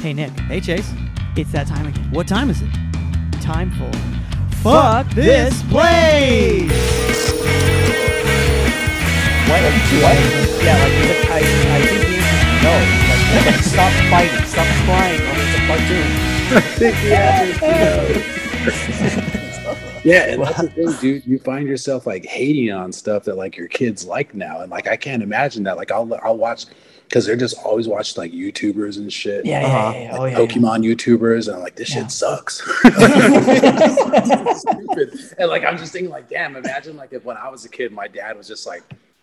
Hey, Nick. Hey, Chase. It's that time again. What time is it? Time for Fuck This Place! What? What? Yeah, like I, I think the answer is no. Like, like, stop fighting, stop crying. Oh, it's a cartoon. Yeah, and that's the thing, dude. You find yourself like hating on stuff that like your kids like now, and like I can't imagine that. Like I'll I'll watch because they're just always watching like YouTubers and shit. Yeah, yeah, Uh-huh. yeah, yeah. Oh, yeah, Pokemon YouTubers, and I'm like, this Yeah. shit sucks. Stupid. And like I'm just thinking, like, damn, imagine like if when I was a kid, my dad was just like,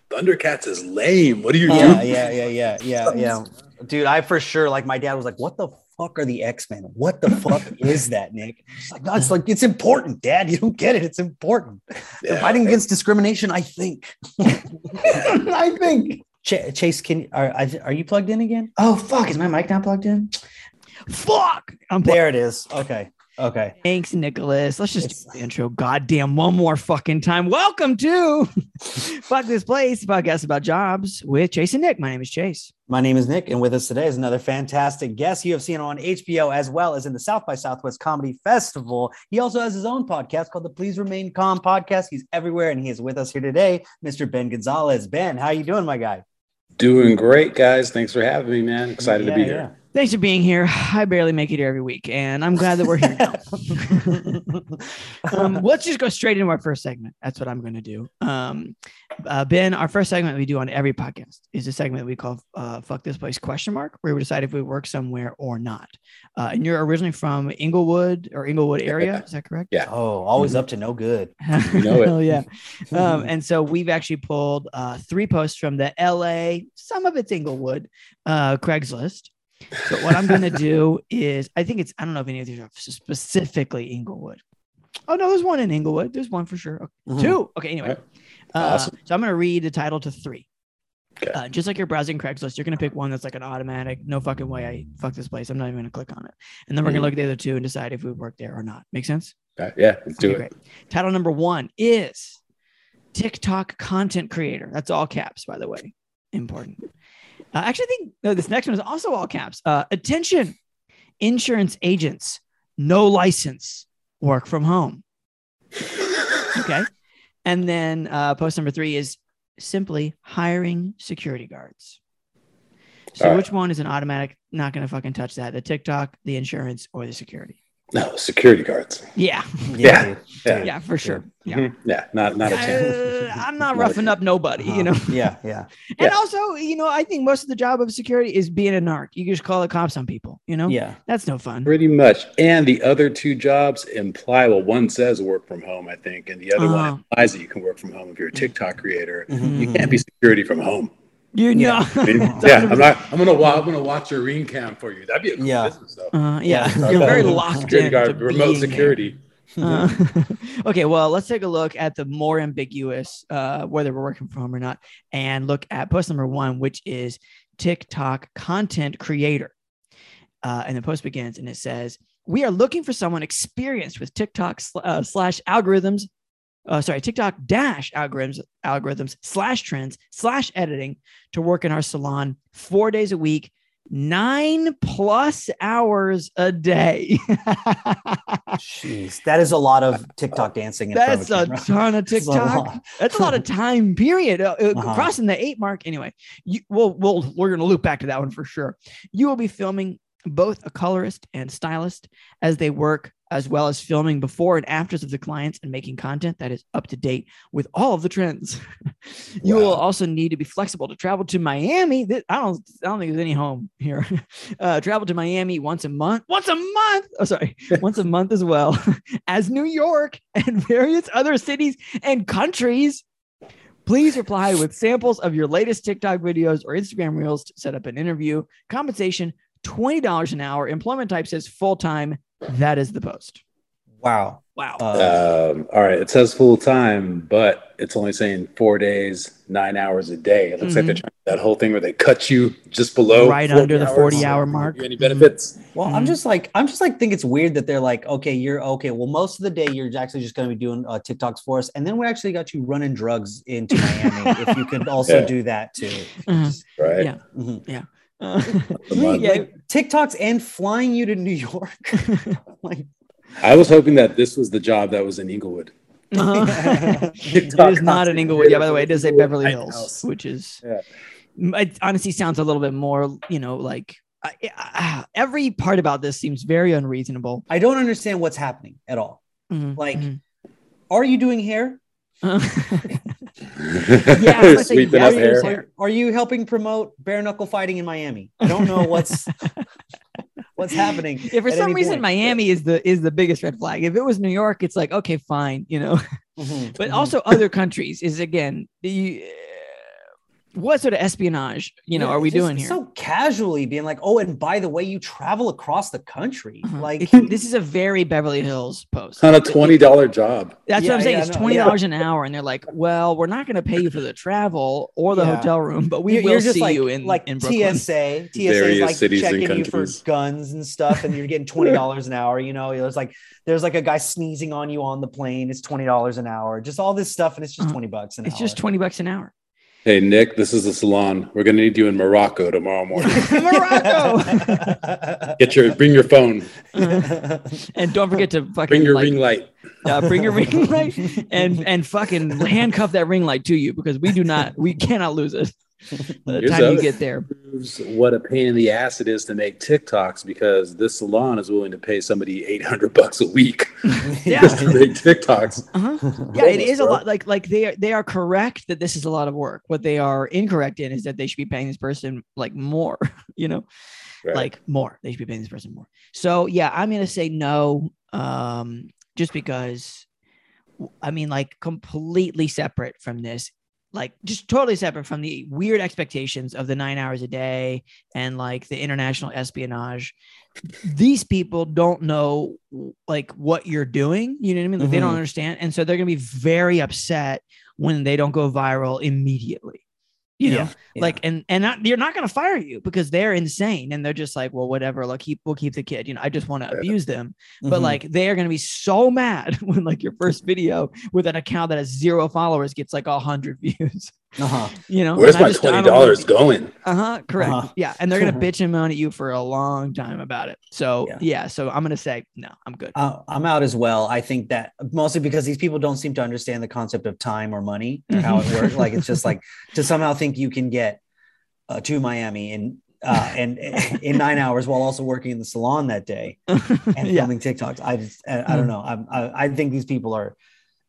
Thundercats is lame. What are you Yeah, doing? yeah, yeah, yeah, yeah, yeah. Dude, I for sure like my dad was like, "What the fuck are the X Men? What the fuck is that, Nick?" It's like, no, it's like it's important, Dad. You don't get it. It's important. They're Yeah. fighting against discrimination. I think. I think. Ch- Chase, can are are you plugged in again? Oh fuck! Is my mic not plugged in? Fuck! I'm pl- There it is. Okay. Okay. Thanks, Nicholas. Let's just It's- do the intro. Goddamn, one more fucking time. Welcome to Fuck This Place, the podcast about jobs with Chase and Nick. My name is Chase. My name is Nick, and with us today is another fantastic guest you have seen on HBO as well as in the South by Southwest Comedy Festival. He also has his own podcast called the Please Remain Calm podcast. He's everywhere, and he is with us here today, Mr. Ben Gonzalez. Ben, how are you doing, my guy? Doing great, guys. Thanks for having me, man. Excited to Yeah, be yeah. here. Thanks for being here. I barely make it here every week, and I'm glad that we're here now. um, let's just go straight into our first segment. That's what I'm going to do. Um, uh, ben, our first segment we do on every podcast is a segment we call uh, "Fuck This Place?" question mark, where we decide if we work somewhere or not. Uh, and you're originally from Inglewood or Inglewood area, is that correct? Yeah. oh, always up to no good. You know it. Hell yeah. Um, and so we've actually pulled uh, three posts from the LA, some of it's Inglewood, uh, Craigslist. So what I'm going to do is, I think it's, I don't know if any of these are specifically Inglewood. Oh, no, there's one in Inglewood. There's one for sure. Okay, Mhm. Two. Okay, anyway. Alright. Uh, Awesome. So I'm going to read the title to three. Okay. Uh, just like you're browsing Craigslist, you're going to pick one that's like an automatic, no fucking way I fuck this place. I'm not even going to click on it. And then we're going Mhm. to look at the other two and decide if we work there or not. Make sense? Okay, Yeah, let's do Okay, it. Great. Title number one is TikTok content creator. That's all caps, by the way. Important. Uh, actually, I think no, this next one is also all caps. Uh, attention, insurance agents, no license, work from home. Okay. And then uh, post number three is simply hiring security guards. So, which one is an automatic? Not going to fucking touch that. The TikTok, the insurance, or the security? No, security guards. Yeah. Yeah. dude. Yeah. Yeah, for sure. Yeah. Mhm. Yeah, not not a chance. Uh, I'm not Not roughing up nobody, you Uh-huh. know. Yeah, yeah. And Yeah. also, you know, I think most of the job of security is being a narc. You just call the cops on people, you know. Yeah. That's no fun. Pretty much. And the other two jobs imply well, one says work from home, I think, and the other Uh-huh. one implies that you can work from home if you're a TikTok creator. Mhm, You can't be security from home. You know. Yeah. I mean, yeah, I'm not. I'm gonna. wa- I'm gonna watch your ring cam for you. That'd be a cool Yeah. business, though. Uh, yeah, Yeah. you're very locked security in. guard, to remote being there. security. Uh, okay, well, let's take a look at the more ambiguous, uh, whether we're working from home or not, and look at post number one, which is TikTok content creator. Uh, and the post begins and it says, We are looking for someone experienced with TikTok sl- uh, slash algorithms. Uh, sorry, TikTok dash algorithms, algorithms slash trends slash editing to work in our salon four days a week, nine plus hours a day. Jeez, that is a lot of TikTok dancing. That's a front of a ton of That's a TikTok. That's a lot of time period. Uh, uh, Uh-huh. Crossing the eight mark. Anyway, you we'll, we'll we're gonna loop back to that one for sure. You will be filming both a colorist and stylist as they work, as well as filming before and afters of the clients and making content that is up to date with all of the trends. you will also need to be flexible to travel to Miami. I don't I don't think there's any home here. Uh, travel to Miami once a month. Once a month. Oh, sorry, once a month as well as New York and various other cities and countries. Please reply with samples of your latest TikTok videos or Instagram reels to set up an interview. Compensation $20 an hour. Employment type says full time. That is the post. Wow. Wow. Um, all right, it says full time, but it's only saying four days, nine hours a day. It looks like they're trying that whole thing where they cut you just below Mm-hmm. Right under the 40 hour mark. give you Any benefits? well, Mhm. I'm just like, I'm just like, think it's weird that they're like, okay, you're okay. Well, most of the day you're actually just going to be doing uh, TikToks for us, and then we actually got you running drugs into Miami. if you could also Yeah. do that too. Uh-huh. Right? Yeah. Mhm. Uh, The mug. yeah. Like TikToks and flying you to New York. like I was hoping that this was the job that was in Inglewood. uh-huh. it TikTok is not in content Inglewood. Yeah, by the way, it does say Beverly Hills, which is Yeah. it honestly sounds a little bit more, you know, like I, I, every part about this seems very unreasonable. I don't understand what's happening at all. Mhm, Like, mhm. Are you doing hair? Uh, Yeah, I say, Sweeping yeah, up hair. Are, are you helping promote bare knuckle fighting in Miami? I don't know what's what's happening. if for some reason point. Miami is the is the biggest red flag. If it was New York, it's like okay, fine, you know. Mhm, But mhm. also other countries is again, you, what sort of espionage, you know, Yeah, are we doing here? So casually being like, oh, and by the way, you travel across the country. Uh-huh. Like, It's- this is a very Beverly Hills post. on a twenty dollar job. That's Yeah, what I'm saying. yeah, it's no, twenty dollars an hour, and they're like, "Well, we're not going to pay you for the travel or the Yeah. hotel room, but we you're, will you're just see like, you in like in Brooklyn." TSA. TSA is like checking you for guns and stuff, and you're getting twenty dollars an hour. You know, there's like there's like a guy sneezing on you on the plane. It's twenty dollars an hour. Just all this stuff, and it's just Uh-huh. twenty bucks an It's hour. It's just twenty bucks an hour. Hey Nick, this is the salon. We're gonna need you in Morocco tomorrow morning. Morocco! Get your bring your phone, And don't forget to fucking bring your like, ring light. uh, bring your ring light and and fucking handcuff that ring light to you because we do not we cannot lose it by the Here's time you get there. proves what a pain in the ass it is to make TikToks because this salon is willing to pay somebody 800 bucks a week Yeah. just to make TikToks. Uh-huh. Yeah, it is Goodness, is a lot. Like like they are they are correct that this is a lot of work. What they are incorrect in is that they should be paying this person like more. You know, Right. like more. They should be paying this person more. So yeah, I'm gonna say no. Um, just because I mean, like completely separate from this, like just totally separate from the weird expectations of the nine hours a day and like the international espionage. These people don't know like what you're doing. You know what I mean? Like they don't Mhm. understand. And so they're gonna be very upset when they don't go viral immediately. You know, Yeah, yeah. like and and not, you're not going to fire you because they're insane and they're just like well whatever like keep we'll keep the kid you know i just want to Yeah. abuse them but Mhm. like they are going to be so mad when like your first video with an account that has zero followers gets like a hundred views uh-huh. you know Where's my just- twenty dollars going? uh-huh correct Uh-huh. yeah and they're gonna bitch and moan at you for a long time about it so Yeah. yeah, so i'm gonna say no i'm good Uh, I'm out as well. I think that mostly because these people don't seem to understand the concept of time or money or how it works. Like it's just like to somehow think you can get uh, to Miami in uh, and in nine hours while also working in the salon that day and yeah filming TikToks. I just I, I don't know. I'm, I I think these people are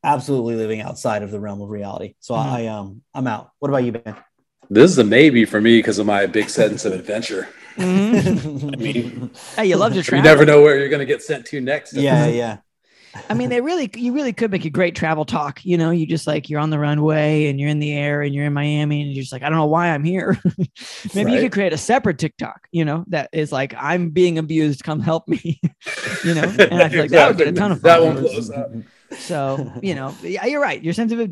absolutely living outside of the realm of reality. So Mhm. I um I'm out. What about you, Ben? This is a maybe for me because of my big sense of adventure. Mhm. mean, hey you love to travel. You never know where you're gonna get sent to next. yeah, yeah. I mean, they really, you really could make a great travel talk. You know, you just like you're on the runway and you're in the air and you're in Miami and you're just like, I don't know why I'm here. Maybe you could create a separate TikTok, you know, that is like, I'm being abused. Come help me. you know, and I feel like that would get a ton of That one followers. blows up. So, you know, yeah, you're right. Your sense of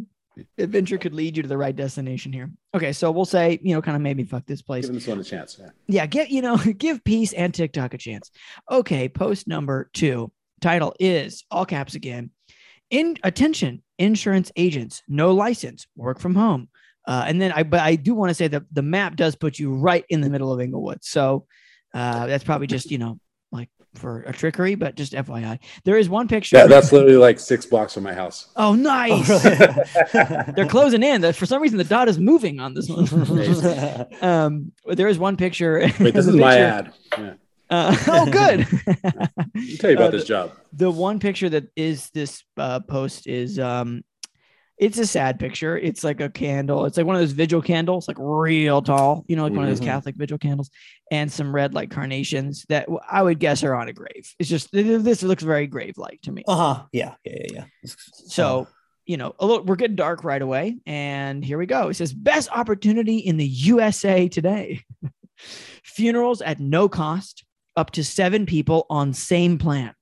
adventure could lead you to the right destination here. Okay. So we'll say, you know, kind of maybe fuck this place. Giving this one a chance. Yeah. Yeah, give you know, give peace and TikTok a chance. Okay, post number two. Title is all caps again. In attention, insurance agents, no license, work from home. Uh, and then I, but I do want to say that the map does put you right in the middle of Inglewood. So uh, that's probably just you know for a trickery, but just FYI, there is one picture. Yeah, that's literally like six blocks from my house. oh, nice. They're closing in. For some reason, the dot is moving on this one. um, there is one picture. Wait, this the is my ad. Yeah. Uh, oh, good. I'll tell you about Uh, this job. the one picture that is this uh, post is um it's a sad picture. It's like a candle. It's like one of those vigil candles like real tall you know like one of those Mhm. catholic vigil candles and some red like carnations that I would guess are on a grave. It's just this looks very grave like to me. Uh-huh. Yeah, yeah, yeah, yeah. so you know a little we're getting dark right away and here we go. It says best opportunity in the usa today. Funerals at no cost up to seven people on same plan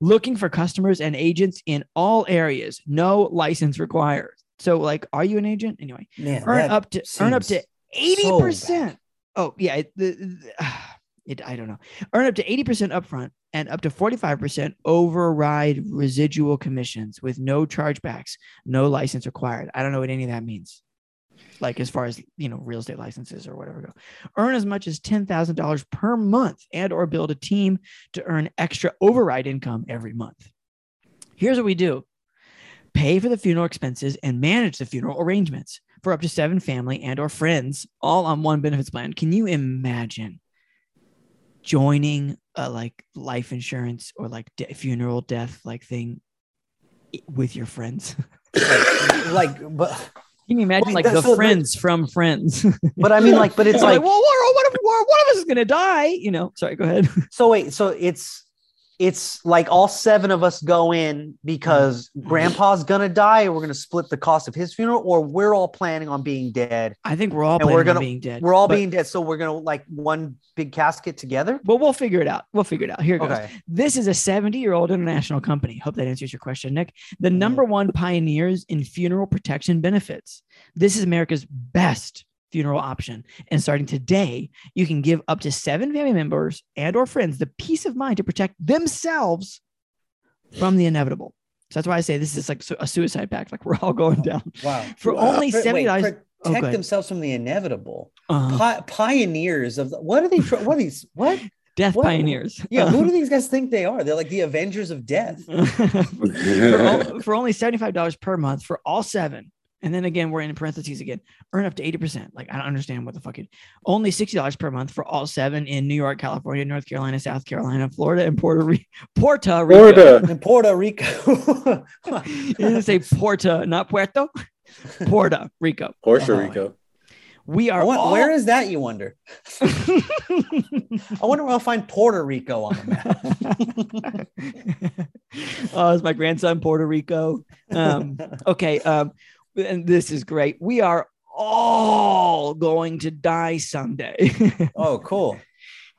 looking for customers and agents in all areas. No license required. So like are you an agent? Anyway Man, earn up to earn up to 80% so bad. oh yeah it, the, it i don't know. Earn up to 80% upfront and up to 45% override residual commissions with no chargebacks no license required. I don't know what any of that means like as far as you know real estate licenses or whatever. Go earn as much as $10000 per month and or build a team to earn extra override income every month. Here's what we do. Pay for the funeral expenses and manage the funeral arrangements for up to seven family and or friends all on one benefits plan. Can you imagine joining a like life insurance or like de- funeral death like thing with your friends? Like, but can you imagine like the so- friends from friends but I mean, like, but it's like, like, well, what, what if what, one of us is gonna die? You know. Sorry, go ahead. so wait, so it's it's like all seven of us go in because Mm-hmm. grandpa's gonna die, or we're gonna split the cost of his funeral, or we're all planning on being dead. I think we're all And planning we're on gonna- being dead. We're all but, being dead, so we're gonna like one big casket together. But we'll figure it out. We'll figure it out. Here it goes. Okay. This is a 70 year old international company. Hope that answers your question, Nick. The Mhm. number one pioneers in funeral protection benefits. This is America's best funeral option. And starting today, you can give up to seven family members and or friends the peace of mind to protect themselves from the inevitable. So that's why I say this is like a suicide pact. Like we're all going down Wow. for only seventy dollars. Protect Oh, themselves from the inevitable. Uh, Pi- pioneers of the, what are they? What are these? What? death what- pioneers. Yeah. Who do these guys think they are? They're like the Avengers of Death. for, for only $75 per month for all seven. And then again, we're in parentheses again, earn up to 80%. Like, I don't understand what the fuck it only $60 per month for all seven in New York, California, North Carolina, South Carolina, Florida, and Puerto Rico. Puerto Rico. Florida. In Puerto Rico. It didn't say Puerto, not Puerto. Puerto Rico. Puerto. Rico. We are want- all- where is that? You wonder. I wonder where I'll find Puerto Rico on the map. oh, it's my grandson, Puerto Rico. Um, okay. Um, and this is great. We are all going to die someday. oh, cool.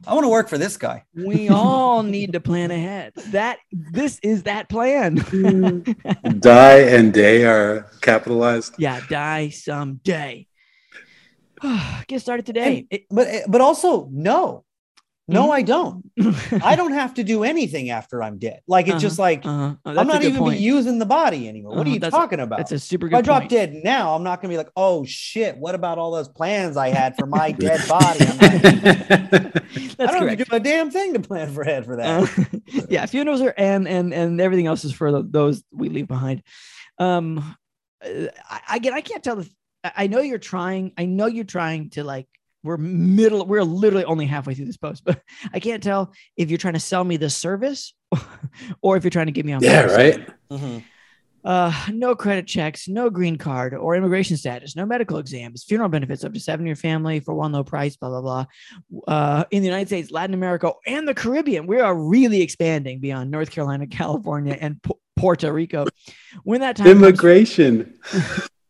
I want to work for this guy. we all need to plan ahead. That this is that plan. Die and day are capitalized. yeah, die someday. Get started today. It- But but also no. No, Mhm. I don't. I don't have to do anything after I'm dead. Like it's just like uh-huh. Oh, I'm not even point. be using the body anymore. What Uh-huh, are you talking about? That's a super if I drop point. dead now, I'm not gonna be like, oh shit, what about all those plans I had for my dead body? Not, I don't have correct. to do a damn thing to plan for head for that. Uh, yeah, funerals are and and and everything else is for the, those we leave behind. Um, uh, I, again, I can't tell I I know you're trying. I know you're trying to like. We're middle. We're literally only halfway through this post, but I can't tell if you're trying to sell me the service or if you're trying to get me on. my yeah, website. right. Mhm. Uh, no credit checks, no green card or immigration status, no medical exams, funeral benefits up to seven year family for one low price, blah, blah, blah. Uh, in the United States, Latin America, and the Caribbean, we are really expanding beyond North Carolina, California, and Pu- Puerto Rico. When that time comes, Immigration.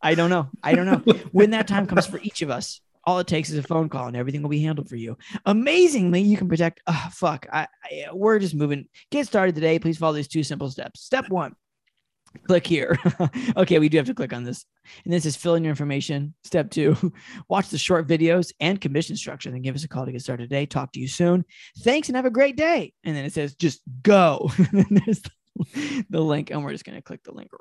I don't know. I don't know. When that time comes for each of us, all it takes is a phone call and everything will be handled for you. Amazingly, you can protect. Oh, ah, fuck. I, I we're just moving. Get started today. Please follow these two simple steps. Step one. Click here. okay, we do have to click on this. And this is fill in your information. Step two, watch the short videos and commission structure. Then give us a call to get started today. Talk to you soon. Thanks and have a great day. And then it says just go. and then there's the, the link. And we're just going to click the link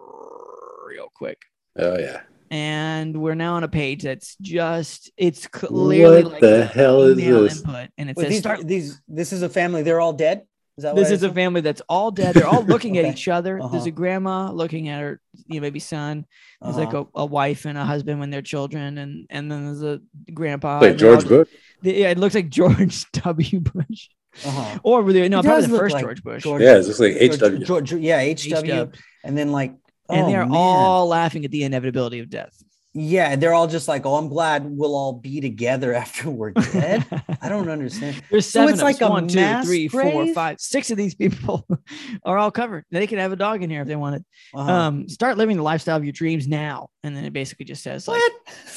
real quick Oh yeah. And we're now on a page that's just it's clearly What like the hell is this? input and it Wait, says these, start these this is a family, they're all dead. Is that what this I is a family that's all dead they're all looking at each other there's Uh-huh. a grandma looking at her you know maybe son there's like Uh-huh. a, a wife and a husband when they're children and and then there's a grandpa Like and they're all George Bush. just- yeah it looks like george w bush Uh-huh. or were they no It probably the first like george bush George- Yeah, it's just like George- HW. George- yeah, HW. H-dub. And then like and oh, they're man. all laughing at the inevitability of death yeah, they're all just like, oh, I'm glad we'll all be together after we're dead. I don't understand. There's So seven it's of like us. a One, two, mass three, four, grave? five, of these people are all covered. They could have a dog in here if they wanted. Uh-huh. Um, start living the lifestyle of your dreams now, and then it basically just says like what?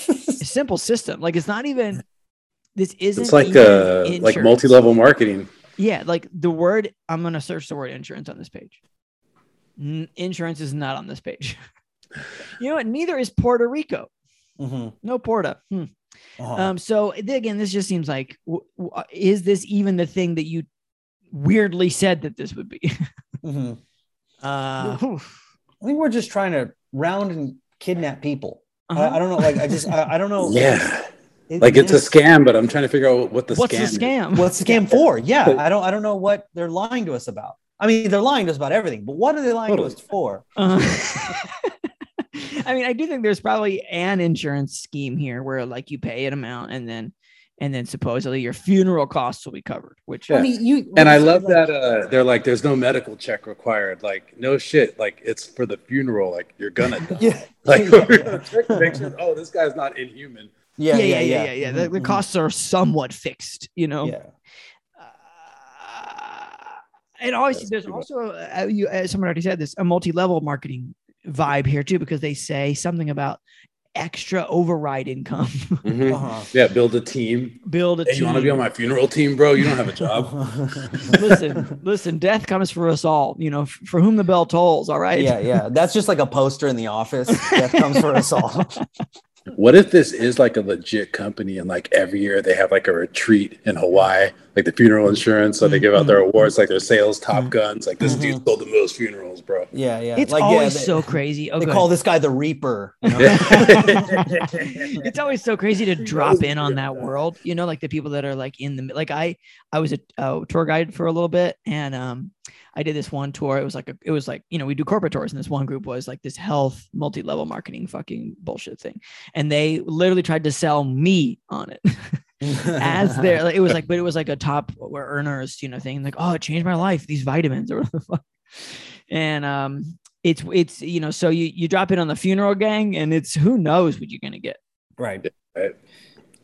a simple system. Like it's not even. This isn't. It's like even uh like multi-level marketing. Yeah, like the word. I'm gonna search the word insurance on this page. N- insurance is not on this page. you know what? Neither is Puerto Rico. Mhm. No Porta. Hmm. Uh-huh. Um, so th- again, this just seems like, w- w- is this even the thing that you weirdly said that this would be? Mhm. uh, I think we're just trying to round and kidnap people. Uh-huh. I, I don't know. Like I just I, I don't know. Yeah, It- like it's a scam, but I'm trying to figure out what the What's scam the is. scam? What's the scam for? Yeah, I don't I don't know what they're lying to us about. I mean, they're lying to us about everything, but what are they lying Totally. to us for? Uh, I mean, I do think there's probably an insurance scheme here where like you pay an amount and then and then supposedly your funeral costs will be covered. Which Yeah. I mean, you And I love that uh, they're like, there's no medical check required. Like, no shit. Like, it's for the funeral. Like, you're gonna die. Yeah, Like, yeah, we're gonna check to make sure. Oh, this guy's not inhuman. yeah, yeah, yeah, yeah, yeah. yeah. The, the Mhm, costs are somewhat fixed, you know. Yeah. And always That's there's also uh, you as someone already said this a multi-level marketing vibe here too because they say something about extra override income Mhm. Uh-huh. Yeah, build a team. build a Hey, team you want to be on my funeral team, bro? You don't have a job. listen listen death comes for us all you know f- for whom the bell tolls all right yeah, yeah. That's just like a poster in the office. Death comes for us all. What if this is like a legit company and like every year they have like a retreat in Hawaii, like the funeral insurance, so they give out their awards, like their sales top guns. Like this Mhm. dude sold the most funerals, bro. Yeah, yeah. it's like, yeah, always they, so crazy oh, They call ahead. this guy the Reaper. you know? it's always so crazy to drop in on that world you know like the people that are like in the like i i was a, a tour guide for a little bit and um i did this one tour it was like a, it was like you know we do corporate tours and this one group was like this health multi-level marketing fucking bullshit thing and they literally tried to sell me on it as their like, it was like but it was like a top earners you know thing like oh it changed my life these vitamins or whatever the fuck and um it's it's you know so you you drop in on the funeral gang and it's who knows what you're gonna get right. Right?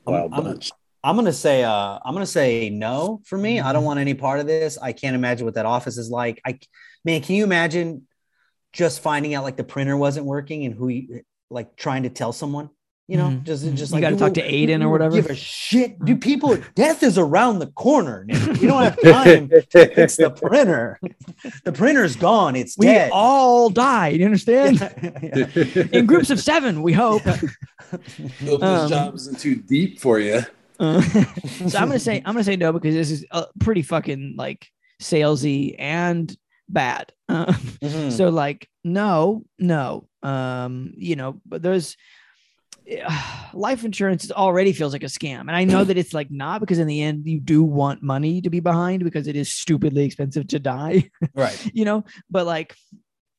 I'm- Wild I'm- I'm gonna say uh I'm gonna say no for me. I Mm-hmm. don't want any part of this. I can't imagine what that office is like. I man, can you imagine just finding out like the printer wasn't working and who you like trying to tell someone? You know, Mhm, just just You like gotta talk to Aiden or whatever. Give a shit, do people? Death is around the corner. Nick. You don't have time to fix the printer. The printer's gone. It's we dead. all die you understand Yeah, yeah. in groups of seven we hope Hope this Um, job isn't too deep for you. Uh, so i'm gonna say i'm gonna say no because this is uh, pretty fucking like salesy and bad uh, Mhm. so like no no um you know but there's life insurance is already feels like a scam and i know that it's like not because in the end you do want money to be behind because it is stupidly expensive to die right. you know but like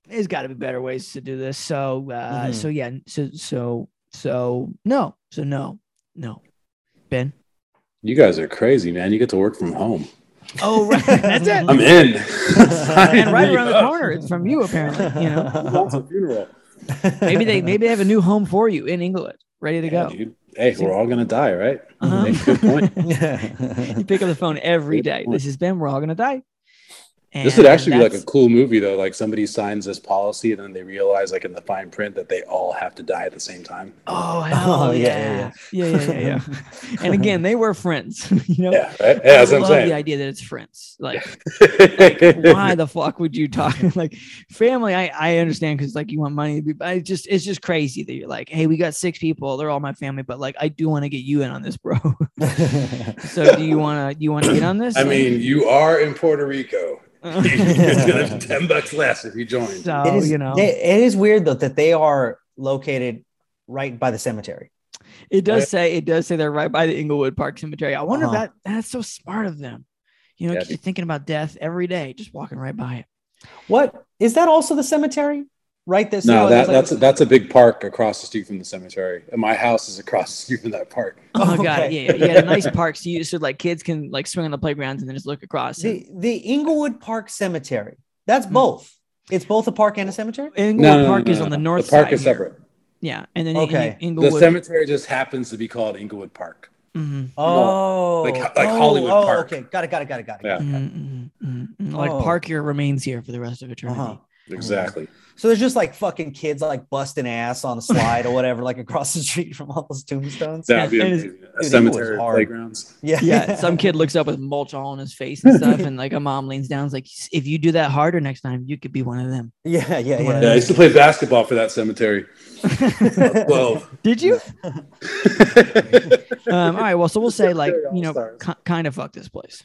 there's got to be better ways to do this so uh Mhm. so yeah so so so no so no no ben You guys are crazy, man. You get to work from home. oh right that's it I'm in. and right around the corner it's from you apparently you know Wants a funeral. Maybe they maybe they have a new home for you in england ready to Yeah, go dude. Hey, we're all gonna die, right? Uh-huh. Good point. you pick up the phone every day. This is Ben. We're all gonna die. This would actually be like a cool movie though. Like somebody signs this policy and then they realize like in the fine print that they all have to die at the same time. Oh, oh hell Oh, yeah. yeah, yeah, yeah, yeah, yeah. and again, they were friends. you know, Yeah, right? Yeah, that's I what I'm love the idea that it's friends. Like, why the fuck would you talk like family? I I understand because like you want money, to be- but I just it's just crazy that you're like, hey, we got six people, they're all my family, but like I do want to get you in on this, bro. so do you want to you want to get on this? I mean, you are in Puerto Rico. It's gonna be ten bucks less if you join. so it is, you know, they- it is weird though that they are located right by the cemetery. It does Right. say it does say they're right by the Inglewood Park Cemetery. I wonder Uh-huh. if that that's so smart of them. You know, Yeah, 'cause you're thinking about death every day, just walking right by it. What is that? Also the cemetery, right? This No, that, there's like- that's that's a big park across the street from the cemetery, and my house is across the street from that park. Oh, god, Okay. yeah, yeah, you got a nice park, so you so like kids can like swing on the playgrounds and then just look across. and- the the Inglewood Park Cemetery. That's Hmm. both. It's both a park and a cemetery. Inglewood No, no, no, Park no, is no, on the north The park side. is here. separate. Yeah, and then Okay. In, The cemetery just happens to be called Inglewood Park. mhm, Oh, Like- like oh, Hollywood oh, Park. Okay, got it, got it, got it, got it. Yeah. mhm, mhm, mhm, mhm. Like Oh. park your remains here for the rest of eternity. Uh-huh. Exactly. So there's just like fucking kids like busting ass on a slide or whatever, like across the street from all those tombstones. That'd be And it's- A cemetery Inglewood's playgrounds. Yeah, Yeah, some kid looks up with mulch all on his face and stuff, and like a mom leans down, and is like, "If you do that harder next time, you could be one of them." yeah, yeah, One of Yeah, I used to play basketball for that cemetery. Twelve. Did you? Um, all right. Well, so we'll say like you know, All-Stars. kind of fuck this place.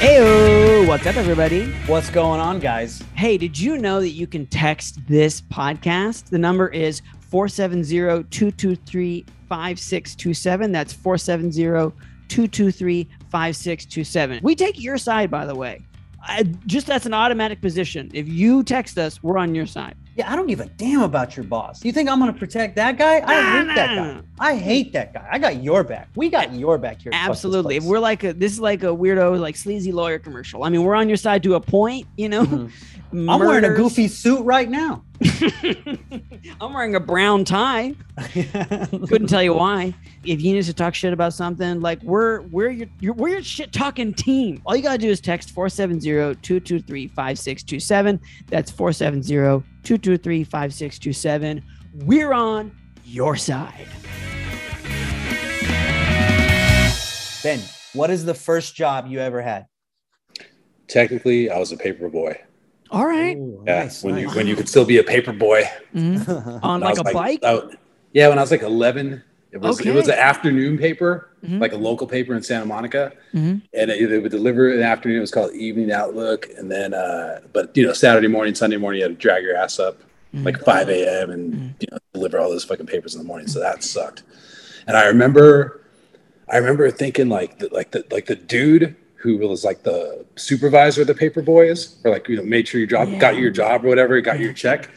Hey, what's up, everybody? What's going on, guys? Hey, did you know that you can text this podcast? The number is 470-223-5627. That's 470-223-5627. We take your side, by the way. I, just that's an automatic position. If you text us, we're on your side. Yeah, I don't give a damn about your boss. You think I'm gonna protect that guy? I Nah, hate that guy. I hate that guy. I got your back. We got your back here. at Fuck This Absolutely. If we're like a this is like a weirdo, like sleazy lawyer commercial. I mean, we're on your side to a point, you know. Mhm. I'm wearing a goofy suit right now. I'm wearing a brown tie. Couldn't tell you why. If you need to talk shit about something, like we're we're your, your we're your shit talking team. All you gotta do is text 470-223-5627. That's 470-223-5627. We're on your side. Ben, what is the first job you ever had? Technically, I was a paper boy. All right. Ooh, Yeah, nice, when you when you could still be a paper boy. Mhm. On When I like a bike. I was- yeah, when I was like 11, it was it was an afternoon paper, Mhm. like a local paper in Santa Monica, Mhm. and it, they would deliver it in the afternoon. It was called Evening Outlook, and then uh, but you know Saturday morning, Sunday morning, you had to drag your ass up Mhm. like 5 a.m. and Mhm. you know deliver all those fucking papers in the morning. So that sucked. And I remember, I remember thinking like the, like the like the dude who was like the supervisor of the paper boys, or like you know made sure your job Yeah. got you your job or whatever, got your check.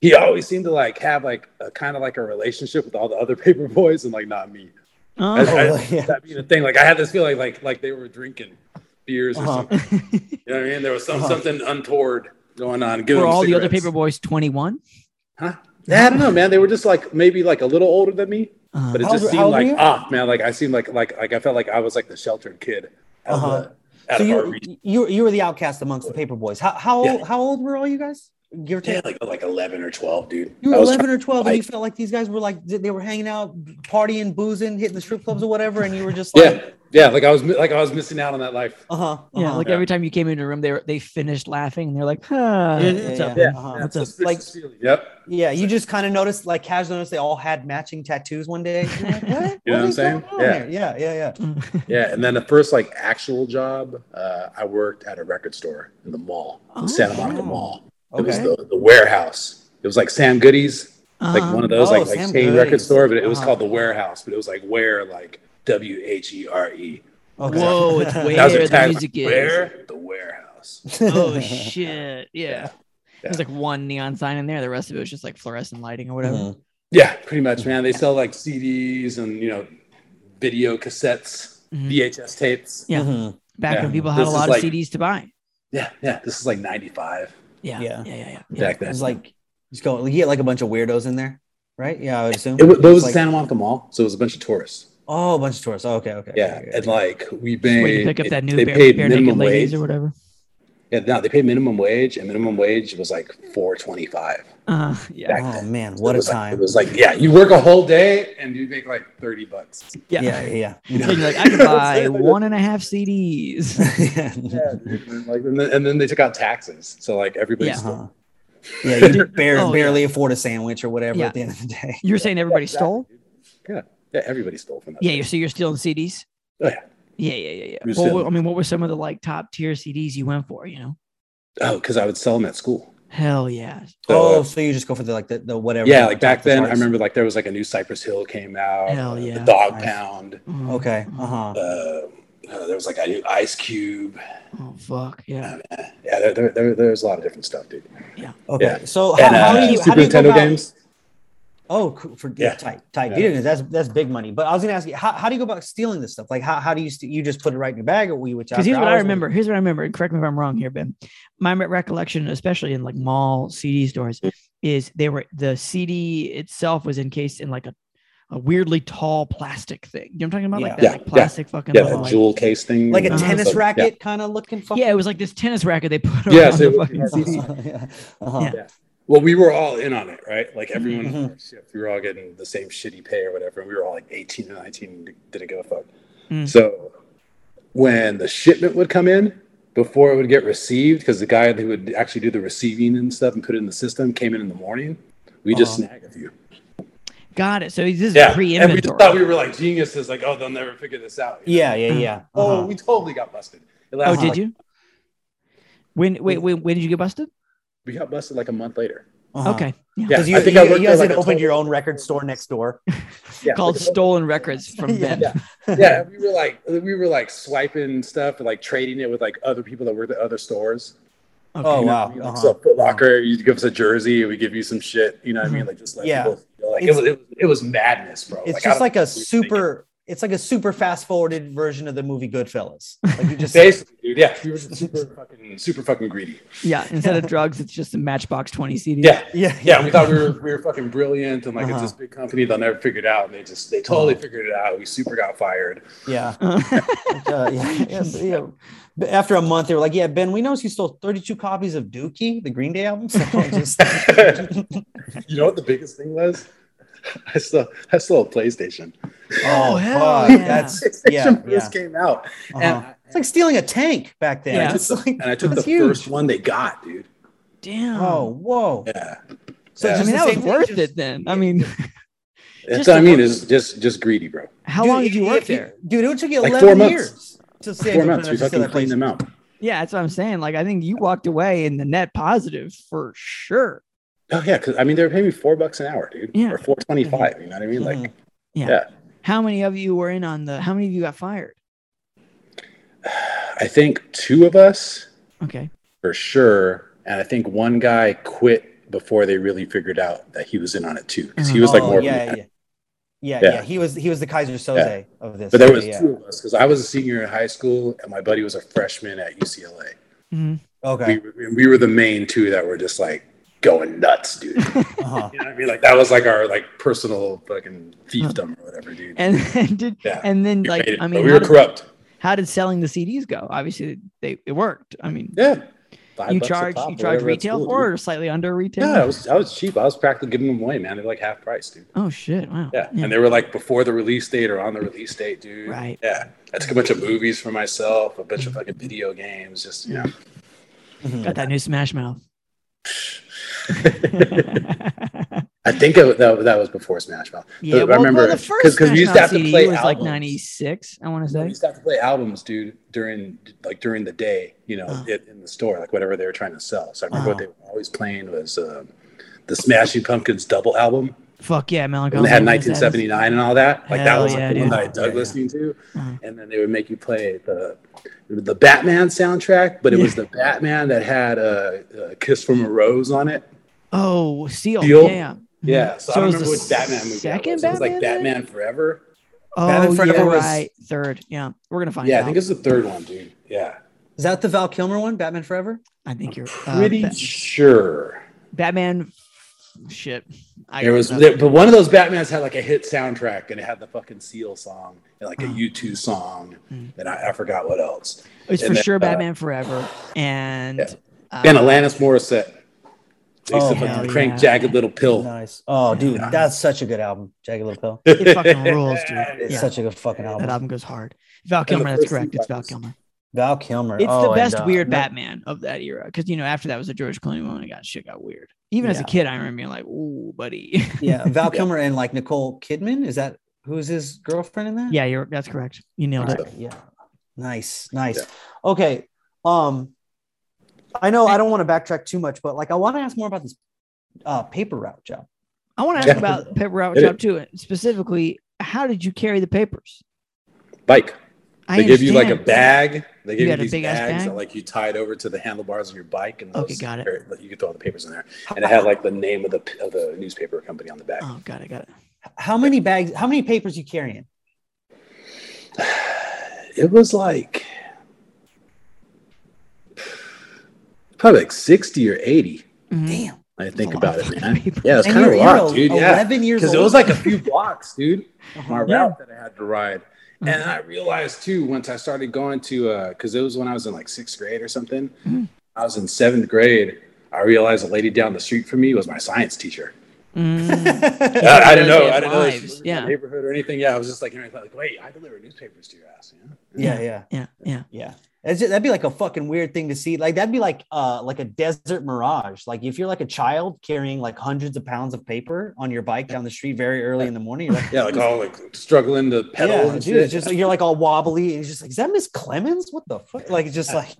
He always seemed to like have like a kind of like a relationship with all the other paper boys and like not me. Oh. I, I, yeah. that being a thing, like I had this feeling like like they were drinking beers or Uh-huh. something. You know what I mean? There was some Uh-huh. something untoward going on. Giving Were them all the other paper boys 21? Huh? Yeah, I don't know, man. They were just like maybe like a little older than me, Uh, but it just old- seemed like you? off, man. Like I seemed like like like I felt like I was like the sheltered kid out Uh-huh. the, So you, you you were the outcast amongst the paper boys. How how Yeah. how old were all you guys? Give or take. Yeah, like like eleven or twelve, dude. You were 11 or 12, and you felt like these guys were like they were hanging out, partying, boozing, hitting the strip clubs or whatever, and you were just like, yeah, yeah, like I was like I was missing out on that life. uh huh, yeah, like Yeah. every time you came into a room, they were, they finished laughing and they're like, huh, Yeah, what's yeah, up? yeah. Uh-huh. What's up? Like- Yep. yeah. You just kind of noticed, like, casually noticed they all had matching tattoos one day. Like, what? You know What what I'm saying? Yeah. yeah, yeah, yeah. Yeah, and then the first like actual job, uh, I worked at a record store in the mall, the Santa Monica Oh. Mall. It was the, the warehouse. It was like Sam Goodies, like Uh-huh. one of those Oh, like like Sam chain record store, but it was Uh-huh. called the warehouse. But it was like where like W H E R E. Okay. Whoa, it's That was where the tagline, music is. Where the warehouse. Oh shit! Yeah. Yeah. There's like one neon sign in there. The rest of it was just like fluorescent lighting or whatever. Mhm. Yeah, pretty much, man. They sell like CDs and you know video cassettes, Mhm. VHS tapes. Yeah. Mhm. Back Yeah. when people had a This is lot like- of CDs to buy. Yeah, yeah. This is like '95 Yeah. Yeah. Yeah. Yeah. Yeah. yeah. back then. It's like just go. You get like a bunch of weirdos in there, right? Yeah, I would assume. it was, but it was It's like- Santa Monica Mall, so it was a bunch of tourists. Oh, a bunch of tourists. Oh, okay, okay. Yeah, okay, and okay. like we Just wait paid. pick up that new they bare, paid bare naked minimum ladies wage. or whatever. Yeah, no, they paid minimum wage, and minimum wage was like four twenty five. Uh, yeah. oh then. man, So what it a was like- time. it was like, yeah, you work a whole day and you make like thirty bucks. Yeah. yeah, yeah, You know? you're like, I could buy one and a half CDs. yeah. dude, and like, and then, and then they took out taxes, so like everybody. Yeah. Uh-huh. Yeah, you bar- Oh, yeah. barely afford a sandwich or whatever Yeah. at the end of the day. You're saying everybody stole? Yeah, yeah, everybody stole from that. Yeah. You're, so you're stealing CDs? Oh, yeah. Yeah. Yeah. Yeah. Yeah. Well, stealing. I mean, what were some of the like top tier CDs you went for? You know? Oh, because I would sell them at school. Hell yeah. So, oh, so you just go for the like the, the whatever. yeah, like back top then, I remember like there was like a new Cypress Hill came out. Hell uh, yeah. The Dog Nice. Pound. Mhm. Okay. Uh huh. Uh, uh, there was like a new Ice Cube. Oh fuck yeah. Yeah, there, there, there, there's a lot of different stuff, dude. Yeah. Okay. yeah. So how, And how uh, do you Super how do you go Nintendo about, games. Oh, cool. for yeah, Yeah. tight, tight. Yeah. Video games. That's that's big money. But I was gonna ask you, how, how do you go about stealing this stuff? Like, how, how do you st- you just put it right in your bag, or will you? Because here's what I remember. Here's what I remember. Correct me if I'm wrong here, Ben. My recollection, especially in like mall CD stores, is they were the CD itself was encased in like a, a weirdly tall plastic thing. You know what I'm talking about? Like that Yeah, like yeah. plastic fucking Yeah, little, the like- jewel case thing. like a Uh-huh. tennis So, racket kind of looking. Fucking Yeah, it was like this tennis racket they put Yeah, around so the fucking hard to CD. yeah. Uh-huh. Yeah. Well, we were all in on it, right? Like everyone in Mhm. our shift, we were all getting the same shitty pay or whatever. And we were all like 18 and 19, didn't give a fuck. Mm. So when the shipment would come in, before it would get received, because the guy who would actually do the receiving and stuff and put it in the system came in in the morning, we just Uh-huh. snag a few. Got it. So this is Yeah. And we just pre-inventory. thought we were like geniuses, like, oh, they'll never figure this out. Yeah, yeah, yeah. Oh, Uh-huh. we totally got busted. Oh, did like- you? When wait, when, when did you get busted? We got busted like a month later. Uh-huh. Okay. Yeah. Yeah, Because you, I think you, I you guys like had a opened your own record store next door. Yeah, Called like Stolen Records from Yeah. Ben. Yeah. yeah, we were like we were like swiping stuff and like trading it with like other people that worked at other stores. Okay. Oh, You know wow. what Like, Uh-huh. So Foot Locker, you give us a jersey, we give you some shit. You know what I Mm-hmm. mean? Like just like Yeah. people like it was, it was it was madness, bro. It's Like, just like a super. thinking. Super. It's like a super fast forwarded version of the movie Goodfellas. Like you just Basically, dude. Yeah, we were just super fucking super fucking greedy. Yeah. Instead of drugs, it's just a Matchbox 20 CD. Yeah. yeah, Yeah, we thought we were we were fucking brilliant and like Uh-huh. it's this big company they'll never figure it out and they just they totally figured it out. We super got fired. yeah. Uh, yeah, yes, yeah. But after a month, they were like, "Yeah, Ben, we noticed you stole 32 copies of Dookie, the Green Day album." So just, you know what the biggest thing was? I still I stole a PlayStation. Oh, hell fuck, yeah. That's PlayStation yeah, first yeah. came out. Uh-huh. I- It's like stealing a tank back then. Yeah. It's like, and I took the huge. first one they got, dude. Damn. Oh, whoa! Yeah. So Yeah. I mean, the that was worth just- it then. I mean, That's what I mean is just just greedy, bro. how Dude, long did you work if you- there? dude? It took you Like 11 four months. years to save Four months. We fucking cleaned them out. Yeah, that's what I'm saying. Like, I think you walked away in the net positive for sure. Oh yeah, because I mean they were paying me four bucks an hour, dude. Yeah. Or four twenty five. You know what I mean? Like Mhm. Yeah. Yeah. How many of you were in on the? How many of you got fired? I think two of us Okay. for sure, and I think one guy quit before they really figured out that he was in on it too, because he was like Oh, more. of a yeah, yeah, yeah, Yeah. yeah. He was he was the Keyser Soze Yeah. of this. But there was yeah. two of us because I was a senior in high school and my buddy was a freshman at UCLA. Mhm. Okay. We, we were the main two that were just like going nuts, dude. Uh-huh. what I mean? Like that was like our like personal fucking fiefdom or whatever, dude. And, and did Yeah. and then like it, I mean, we how were did, corrupt. how did selling the CDs go? Obviously, they it worked. I mean, Yeah. Five you charge pop you charge retail school, for or slightly under retail? Yeah, I was I was cheap. I was practically giving them away, man. They're like half price, dude. Oh shit! Wow. Yeah. And they were like before the release date or on the release date, dude. Right. Yeah. I took a bunch of movies for myself, a bunch of fucking video games, just you know. Got that new Smash Mouth. I think it, that, that was before Smash Mouth. yeah, I well, remember well, the first because we used to have to play was like '96. I want to say We used to have to play albums, dude, during like during the day, you know, Oh. in the store, like whatever they were trying to sell. So I remember Oh. what they were always playing was um, the Smashing Pumpkins double album. Fuck yeah, And Melancholy. they had Madness, that is- 1979 and all that. Like that Hell was like, yeah, the one that I dug Yeah, yeah. listening to. Uh-huh. And then they would make you play the the Batman soundtrack, but it was the Batman that had a, a "Kiss from a Rose" on it. Oh, Seal. Seal? Yeah. Yeah, so, So I don't remember the which Batman movie that second was. It was like Batman then? Forever. Oh, Batman Forever you're was- right. Third. Yeah, we're gonna find Yeah, out. I think it's the third one, dude. Yeah, Is that the Val Kilmer one, Batman Forever? I think you're uh, pretty Ba- sure. Batman. Shit. I There was, there, but one of those Batmans had like a hit soundtrack, and it had the fucking Seal song, and like a Oh. U2 song, Mm. and I, I forgot what else. It's for and then, sure uh, Batman Forever and Yeah. uh, and Alanis Morissette. They used Oh, to fucking crank yeah. Jagged Little Pill. Nice. Oh, dude, Yeah. that's such a good album. Jagged Little Pill. It fucking rules, dude. It's Yeah. such a good fucking album. That album. album goes hard. Val Kilmer, that's correct. It's Val. Kilmer. Val Kilmer. It's oh, the best and, uh, weird no- Batman of that era because you know after that was the George Clooney one. It got shit got weird. Even as a kid, I remember being like, "Ooh, buddy." Yeah, Val Yeah. Kilmer and like Nicole Kidman. Is that who's his girlfriend in that? yeah, you're that's correct. You nailed it. Okay, yeah. Nice, nice. Yeah. Okay. Um, I know I don't want to backtrack too much, but like I want to ask more about this uh paper route job. I want to ask Yeah. about paper route Hit it. job too. Specifically, how did you carry the papers? Bike. I They give you like a bag. They give you, had a these bags bag? that like you tied over to the handlebars of your bike, and Okay, got it. or, You could throw all the papers in there, and it had like the name of the of the newspaper company on the back. Oh, got it, got it. How many bags? How many papers you carrying? It was like probably like sixty or eighty. Mhm. Damn. I think about it, man. papers. Yeah, it's kind of a lot, you're dude. Yeah, 11 years because it was like a few blocks, dude. My Uh-huh. route that I had to ride. Mm-hmm. And I realized too once I started going to uh because it was when I was in like sixth grade or something. Mhm. I was in seventh grade. I realized a lady down the street from me was my science teacher. Mm. I, I didn't know. I had didn't know she lives, lived in yeah. neighborhood or anything. Yeah, I was just like, like, wait, I deliver newspapers to your ass. Yeah. yeah, yeah, Yeah, yeah. yeah. That's just, that'd be like a fucking weird thing to see. Like that'd be like uh like a desert mirage. Like if you're like a child carrying like hundreds of pounds of paper on your bike down the street very early in the morning, you're like, Yeah, like all like struggling to pedal yeah, and dude, shit. it's just you're like all wobbly, and you're just like, is that Miss Clemens? What the fuck? Like it's just like,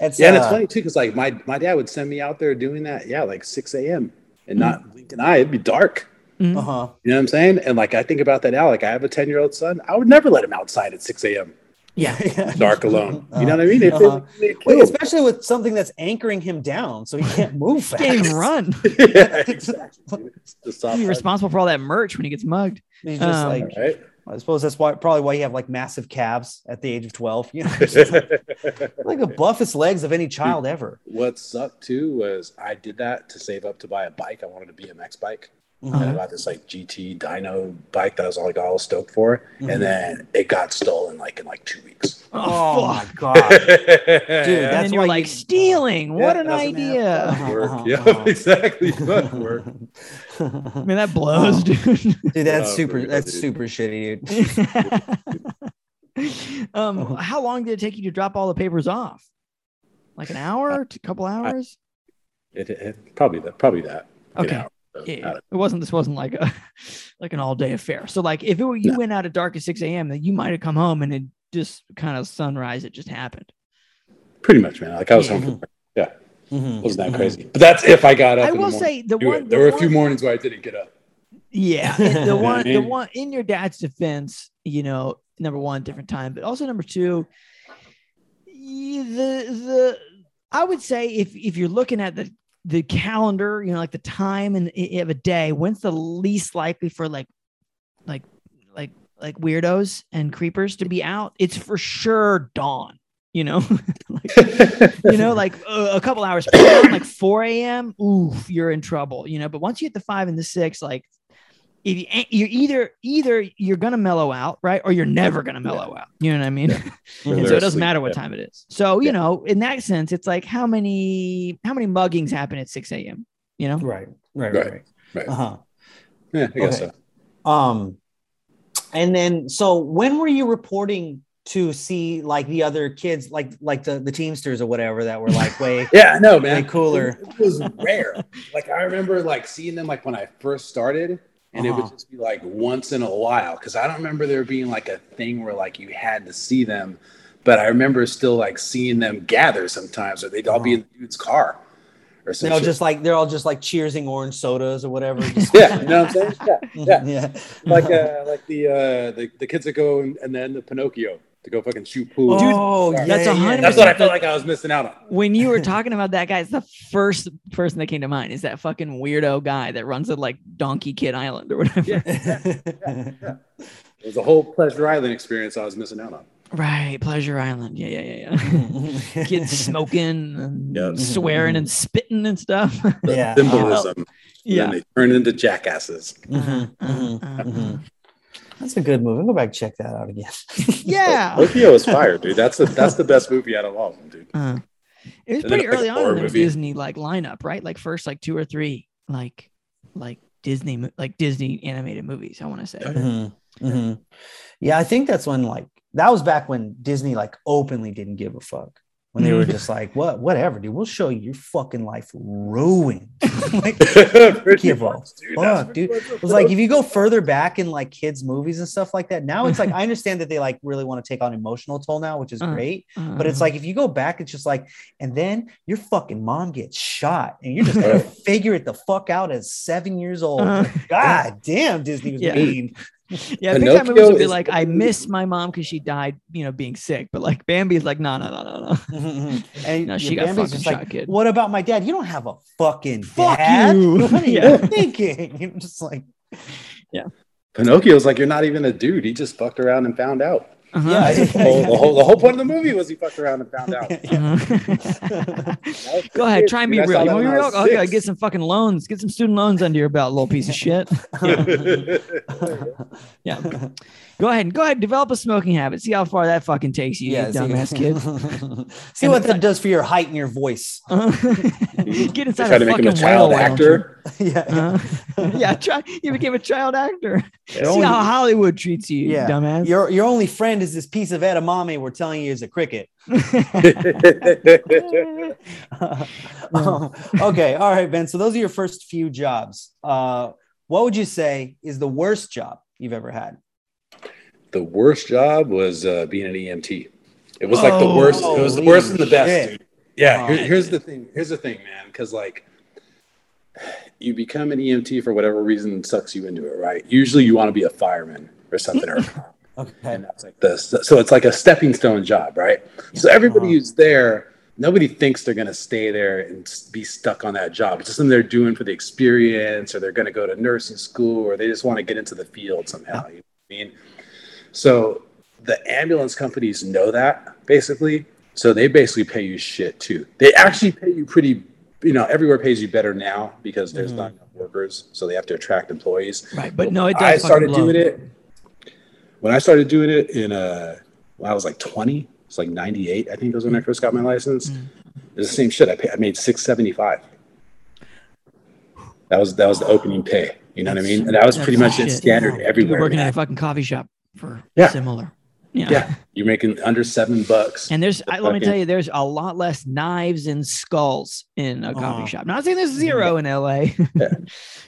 it's yeah, and it's uh, funny too because like my my dad would send me out there doing that. Yeah, like six a.m. and not blink an eye, it'd be dark. Mhm. Uh-huh. You know what I'm saying? And like I think about that now. Like I have a 10 year old son. I would never let him outside at 6 a.m. Yeah. dark alone. You know what I mean? If Uh-huh. it, it Wait, especially with something that's anchoring him down so he can't move fast. Can't even run. yeah, exactly. dude. It's the He's responsible for all that merch when he gets mugged. He's just Um, like, right? I suppose that's why probably why you have like massive calves at the age of 12. You know, like, like the buffest legs of any child ever. what sucked too was I did that to save up to buy a bike. I wanted a BMX bike. Mhm. And I bought this like GT dyno bike that I was all like all stoked for. Mhm. And then it got stolen like in like two weeks. Oh, fuck. my god. Dude, Dude, that's then you're why like you- stealing. What an idea! work. Uh-huh, Yeah, uh-huh. exactly. Fuck work. I mean, that blows, dude. Dude, that's Oh, super. dude. That's super shitty, dude. um, how long did it take you to drop all the papers off? Like an hour, a couple hours? It, it, probably that. Probably that. You Okay. Know, Yeah, uh, it wasn't. This wasn't like a like an all day affair. So like, if it were you No. went out at dark at six a.m., then you might have come home and it just kind of sunrise. It just happened. Pretty much, man. Like I was Yeah. home. For, Mhm. it mm-hmm. wasn't that mm-hmm. crazy. But that's if I got up. I in the will morning say the one. it. There the were a few mornings where I didn't get up. Yeah, the one, the mean? one in your dad's defense, you know, number one, different time, but also number two, the the I would say if if you're looking at the the calendar, you know, like the time and of a day, when's the least likely for like like like like weirdos and creepers to be out? It's for sure dawn. You know, like, you know, like uh, a couple hours, like 4 a.m. Oof, you're in trouble. You know, but once you hit the five and the six, like if you, you're either either you're gonna mellow out, right, or you're never gonna mellow out. You know what I mean? and Mhm. so They're it doesn't asleep, matter what yeah. time it is. So you Yeah. know, in that sense, it's like how many how many muggings happen at 6 a.m. You know? Right, right, Right. right, right. Right. Uh huh. Yeah, I guess Okay. so. Um, and then so when were you reporting to see like the other kids, like like the the Teamsters or whatever that were like way Yeah, no man. way cooler? It, was rare. like I remember like seeing them like when I first started, and it Uh-huh. would just be like once in a while. Because I don't remember there being like a thing where like you had to see them, but I remember still like seeing them gather sometimes, or they'd all be in the dude's car, or They're all something. just like they're all just like cheersing orange sodas or whatever. Yeah, you know what I'm saying? Yeah, yeah. yeah. like uh, like the uh, the the kids that go and, and then the Pinocchio to go fucking shoot pool. oh, Dude, yeah, that's a yeah, hundred That's what I felt like I was missing out on. When you were talking about that guy, it's the first person that came to mind is that fucking weirdo guy that runs at like Donkey Kid Island or whatever. yeah. It was a whole Pleasure Island experience I was missing out on. Right, Pleasure Island. Yeah, yeah, yeah, yeah. Kids smoking and Yep. swearing and spitting and stuff. The Yeah. symbolism. yeah. And then they turn into jackasses. Mhm, mhm, mhm. That's a good movie. Go back and check that out again. Yeah. Pinocchio is fire, dude. That's the that's the best movie out of all of them, dude. Uh, it was And pretty it's like early on in the movie. Disney like lineup, right? Like first like two or three like like Disney like Disney animated movies. I want to say. Mhm, mhm. Yeah, I think that's when like that was back when Disney like openly didn't give a fuck. When they were Mhm. just like, what, whatever, dude, we'll show you your fucking life ruined. like, give much, dude. Fuck, dude. It was like if you go further back in like kids' movies and stuff like that, now it's like I understand that they like really want to take on emotional toll now, which is Uh-huh. great. Uh, But it's like if you go back, it's just like, and then your fucking mom gets shot, and you're just gonna figure it the fuck out as seven years old. Uh-huh. God damn, Disney was Yeah. mean. Yeah, big time movies would be is- like, I miss my mom because she died, you know, being sick. But like Bambi's like, no, no, no, no, no. and No, she your got Bambi's fucking shot, like, kid. What about my dad? You don't have a fucking Fuck dad. you. What are you Yeah. thinking? You're just like, yeah. Pinocchio's like you're not even a dude. He just fucked around and found out. Uh-huh. Yeah, The whole, the whole, the whole point of the movie was he fucked around and found out. Uh-huh. Go ahead, try and be Dude, I real. You want to be real? Oh, yeah, get some fucking loans. Get some student loans under your belt, little piece of shit. Yeah. Go ahead and go ahead, develop a smoking habit. See how far that fucking takes you, you see- dumbass kid. see what that does for your height and your voice. Get inside Try a to make him fucking a child whale, why don't you? actor. yeah, Uh, yeah, try. You became a child actor. Your See only- how Hollywood treats you, Yeah. dumbass. Your your only friend is this piece of edamame we're telling you is a cricket. Um, okay, all right, Ben. So those are your first few jobs. Uh, what would you say is the worst job you've ever had? The worst job was uh, being an EMT. It was like the Oh, worst. It was the worst and the best, dude. Yeah. Here- here's the thing. Here's the thing, man. Because like, you become an EMT for whatever reason sucks you into it, right? Usually you want to be a fireman or something, or Okay. and that's like this. So it's like a stepping stone job, right? So everybody Uh-huh. who's there, nobody thinks they're going to stay there and be stuck on that job. It's just something they're doing for the experience, or they're going to go to nursing school, or they just want to get into the field somehow. You know what I mean? So the ambulance companies know that basically. So they basically pay you shit too. They actually pay you pretty. You know, everywhere pays you better now because there's Mhm. not enough workers, so they have to attract employees. Right, but no, it does. I started blow. doing it when I started doing it in uh when I was like 20. It's like 98, I think was when I first got my license. Mm. It's the same shit. I, pay, I made 675. That was that was the opening pay. You know what I mean? And that was pretty much shit. it standard be everywhere. working at a fucking coffee shop for Yeah. similar. Yeah. Yeah, you're making under seven bucks. And there's, I, let me tell you, there's a lot less knives and skulls in a coffee Uh-huh. shop. Not saying there's zero in LA, Yeah.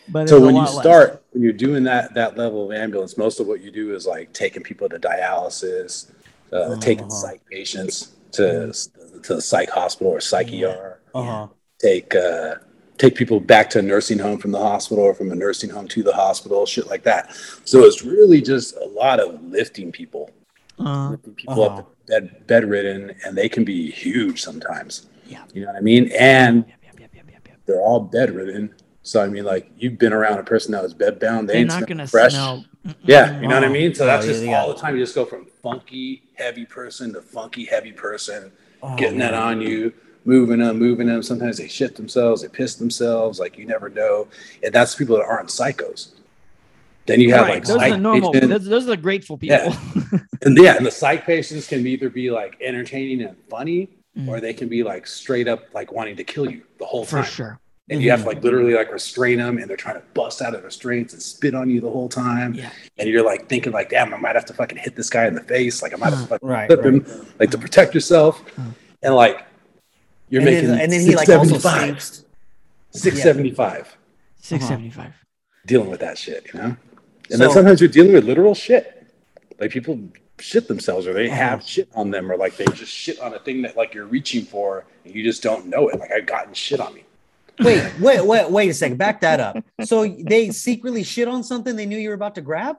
but so when you lot less. start when you're doing that that level of ambulance most of what you do is like taking people to dialysis uh, taking Uh-huh. psych patients to to the psych hospital or psych er Uh-huh. take uh take people back to a nursing home from the hospital or from a nursing home to the hospital shit like that so it's really just a lot of lifting people Uh, lifting people Uh-huh. up bed bedridden and they can be huge sometimes Yeah. you know what i mean and yep, yep, yep, yep, yep, yep. they're all bedridden. So I mean, like you've been around a person that was bedbound. They They're ain't not going to fresh. smell. Yeah, you know what I Oh. mean. So Oh, that's yeah, just yeah. all the time. You just go from funky heavy person to funky heavy person, Oh, getting that on you, moving them, moving them. Sometimes they shit themselves, they piss themselves. Like you never know. And that's people that aren't psychos. Then you have right. like those are the normal. Those, those are the grateful people. Yeah. and yeah, and the psych patients can either be like entertaining and funny, Mm. or they can be like straight up like wanting to kill you the whole time. For sure. and you have to like literally like restrain them and they're trying to bust out of restraints and spit on you the whole time Yeah. and you're like thinking like damn i might have to fucking hit this guy in the face like i might have to fucking Right, flip right. him like to protect yourself and like you're and making then, and then he like also 675 sleeps. 675 Six seventy five. dealing with that shit you know and So- then sometimes you're dealing with literal shit like people shit themselves or they Uh-huh. have shit on them or like they just shit on a thing that like you're reaching for and you just don't know it like i've gotten shit on me Wait, wait, wait, wait a second. Back that up. So they secretly shit on something they knew you were about to grab?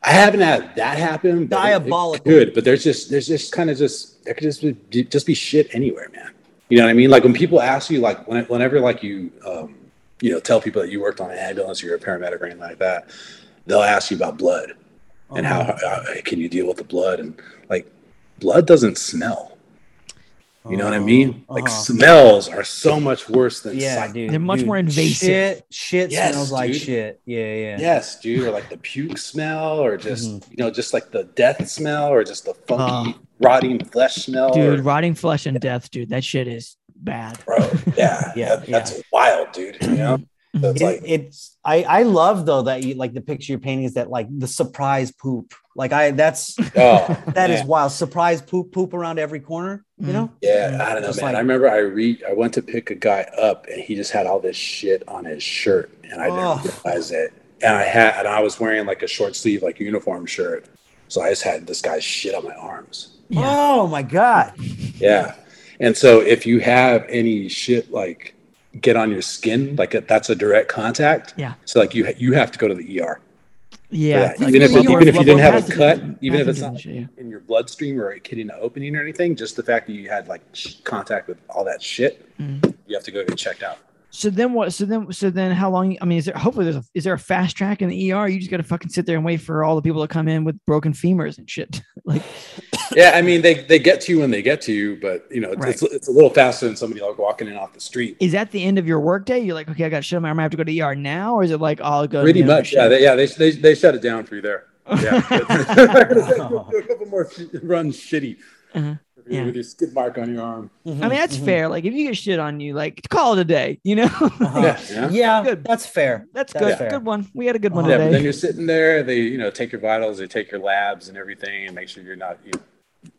I haven't had that happen. Diabolical. It could, but there's just there's just kind of just there could just be just be shit anywhere, man. You know what I mean? Like when people ask you, like when, whenever like you um you know tell people that you worked on an ambulance or you're a paramedic or anything like that, they'll ask you about blood and how, Uh-huh. how can you deal with the blood and like blood doesn't smell. You know what I mean? Like Uh-huh. smells are so much worse than yeah, sight. dude. They're much dude, more invasive. Shit, shit Yes, smells like shit. Yeah, yeah. Yes, dude, or like the puke smell, or just Mhm. you know, just like the death smell, or just the funky Uh, rotting flesh smell. Dude, or, rotting flesh and death, dude. That shit is bad. bro, yeah, Yeah, that- that's wild, dude. You know, so it's It- like it's I I love though that you like the picture you're painting is that like the surprise poop. Like I that's oh, that is wild. Surprise poop poop around every corner. You Mhm. know? yeah. I don't know, Just man. like- I remember I re I went to pick a guy up, and he just had all this shit on his shirt, and I didn't Oh. realize it. And I had, and I was wearing like a short sleeve, like uniform shirt, so I just had this guy's shit on my arms. Yeah. Oh my god. Yeah. And so if you have any shit like get on your skin, like that's a direct contact. Yeah. So like you you have to go to the ER. Yeah. like even if it, even if you didn't have a cut, even if it's not yeah. in your bloodstream or hitting an opening or anything, just the fact that you had like contact with all that shit, Mhm. you have to go get checked out. So then what? So then, so then, how long? I mean, is there hopefully there's a is there a fast track in the ER? You just got to fucking sit there and wait for all the people to come in with broken femurs and shit. like, Yeah, I mean they, they get to you when they get to you, but you know it's, it's, it's a little faster than somebody like walking in off the street. is that the end of your workday? You're like, okay, I got shit. on my arm. I have to go to ER now, or is it like I'll go? Pretty the end of much, yeah, they, yeah. They, they they shut it down for you there. Yeah, do a couple more runs shitty Uh-huh. With your- Yeah. with your skid mark on your arm. I mean, that's Mhm. fair. Like, if you get shit on you, like call it a day. You know, Uh-huh. Yeah, yeah. Yeah, Good. that's fair. that's That's good. fair. Good one. We had a good one Uh-huh. Yeah, but then you're sitting there. They you know take your vitals, they take your labs and everything, and make sure you're not you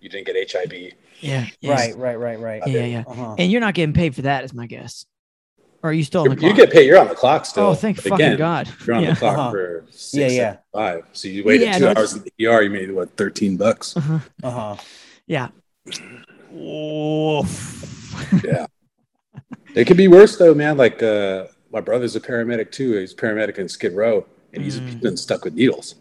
you didn't get HIV. Yeah, yeah. Right, right, right, right. Yeah, yeah. Uh-huh. And you're not getting paid for that, is my guess. Or are you still on the You get paid. You're on the clock still. oh, thank but fucking again, God. You're on Yeah. the clock Uh-huh. for six, Yeah, yeah. five. So you waited Yeah, two no, hours in the ER. You made what thirteen bucks. Uh-huh. Uh-huh. Yeah. Oof. Yeah. It could be worse though, man. Like uh my brother's a paramedic too. He's a paramedic in Skid Row, and he's, he's been stuck with needles.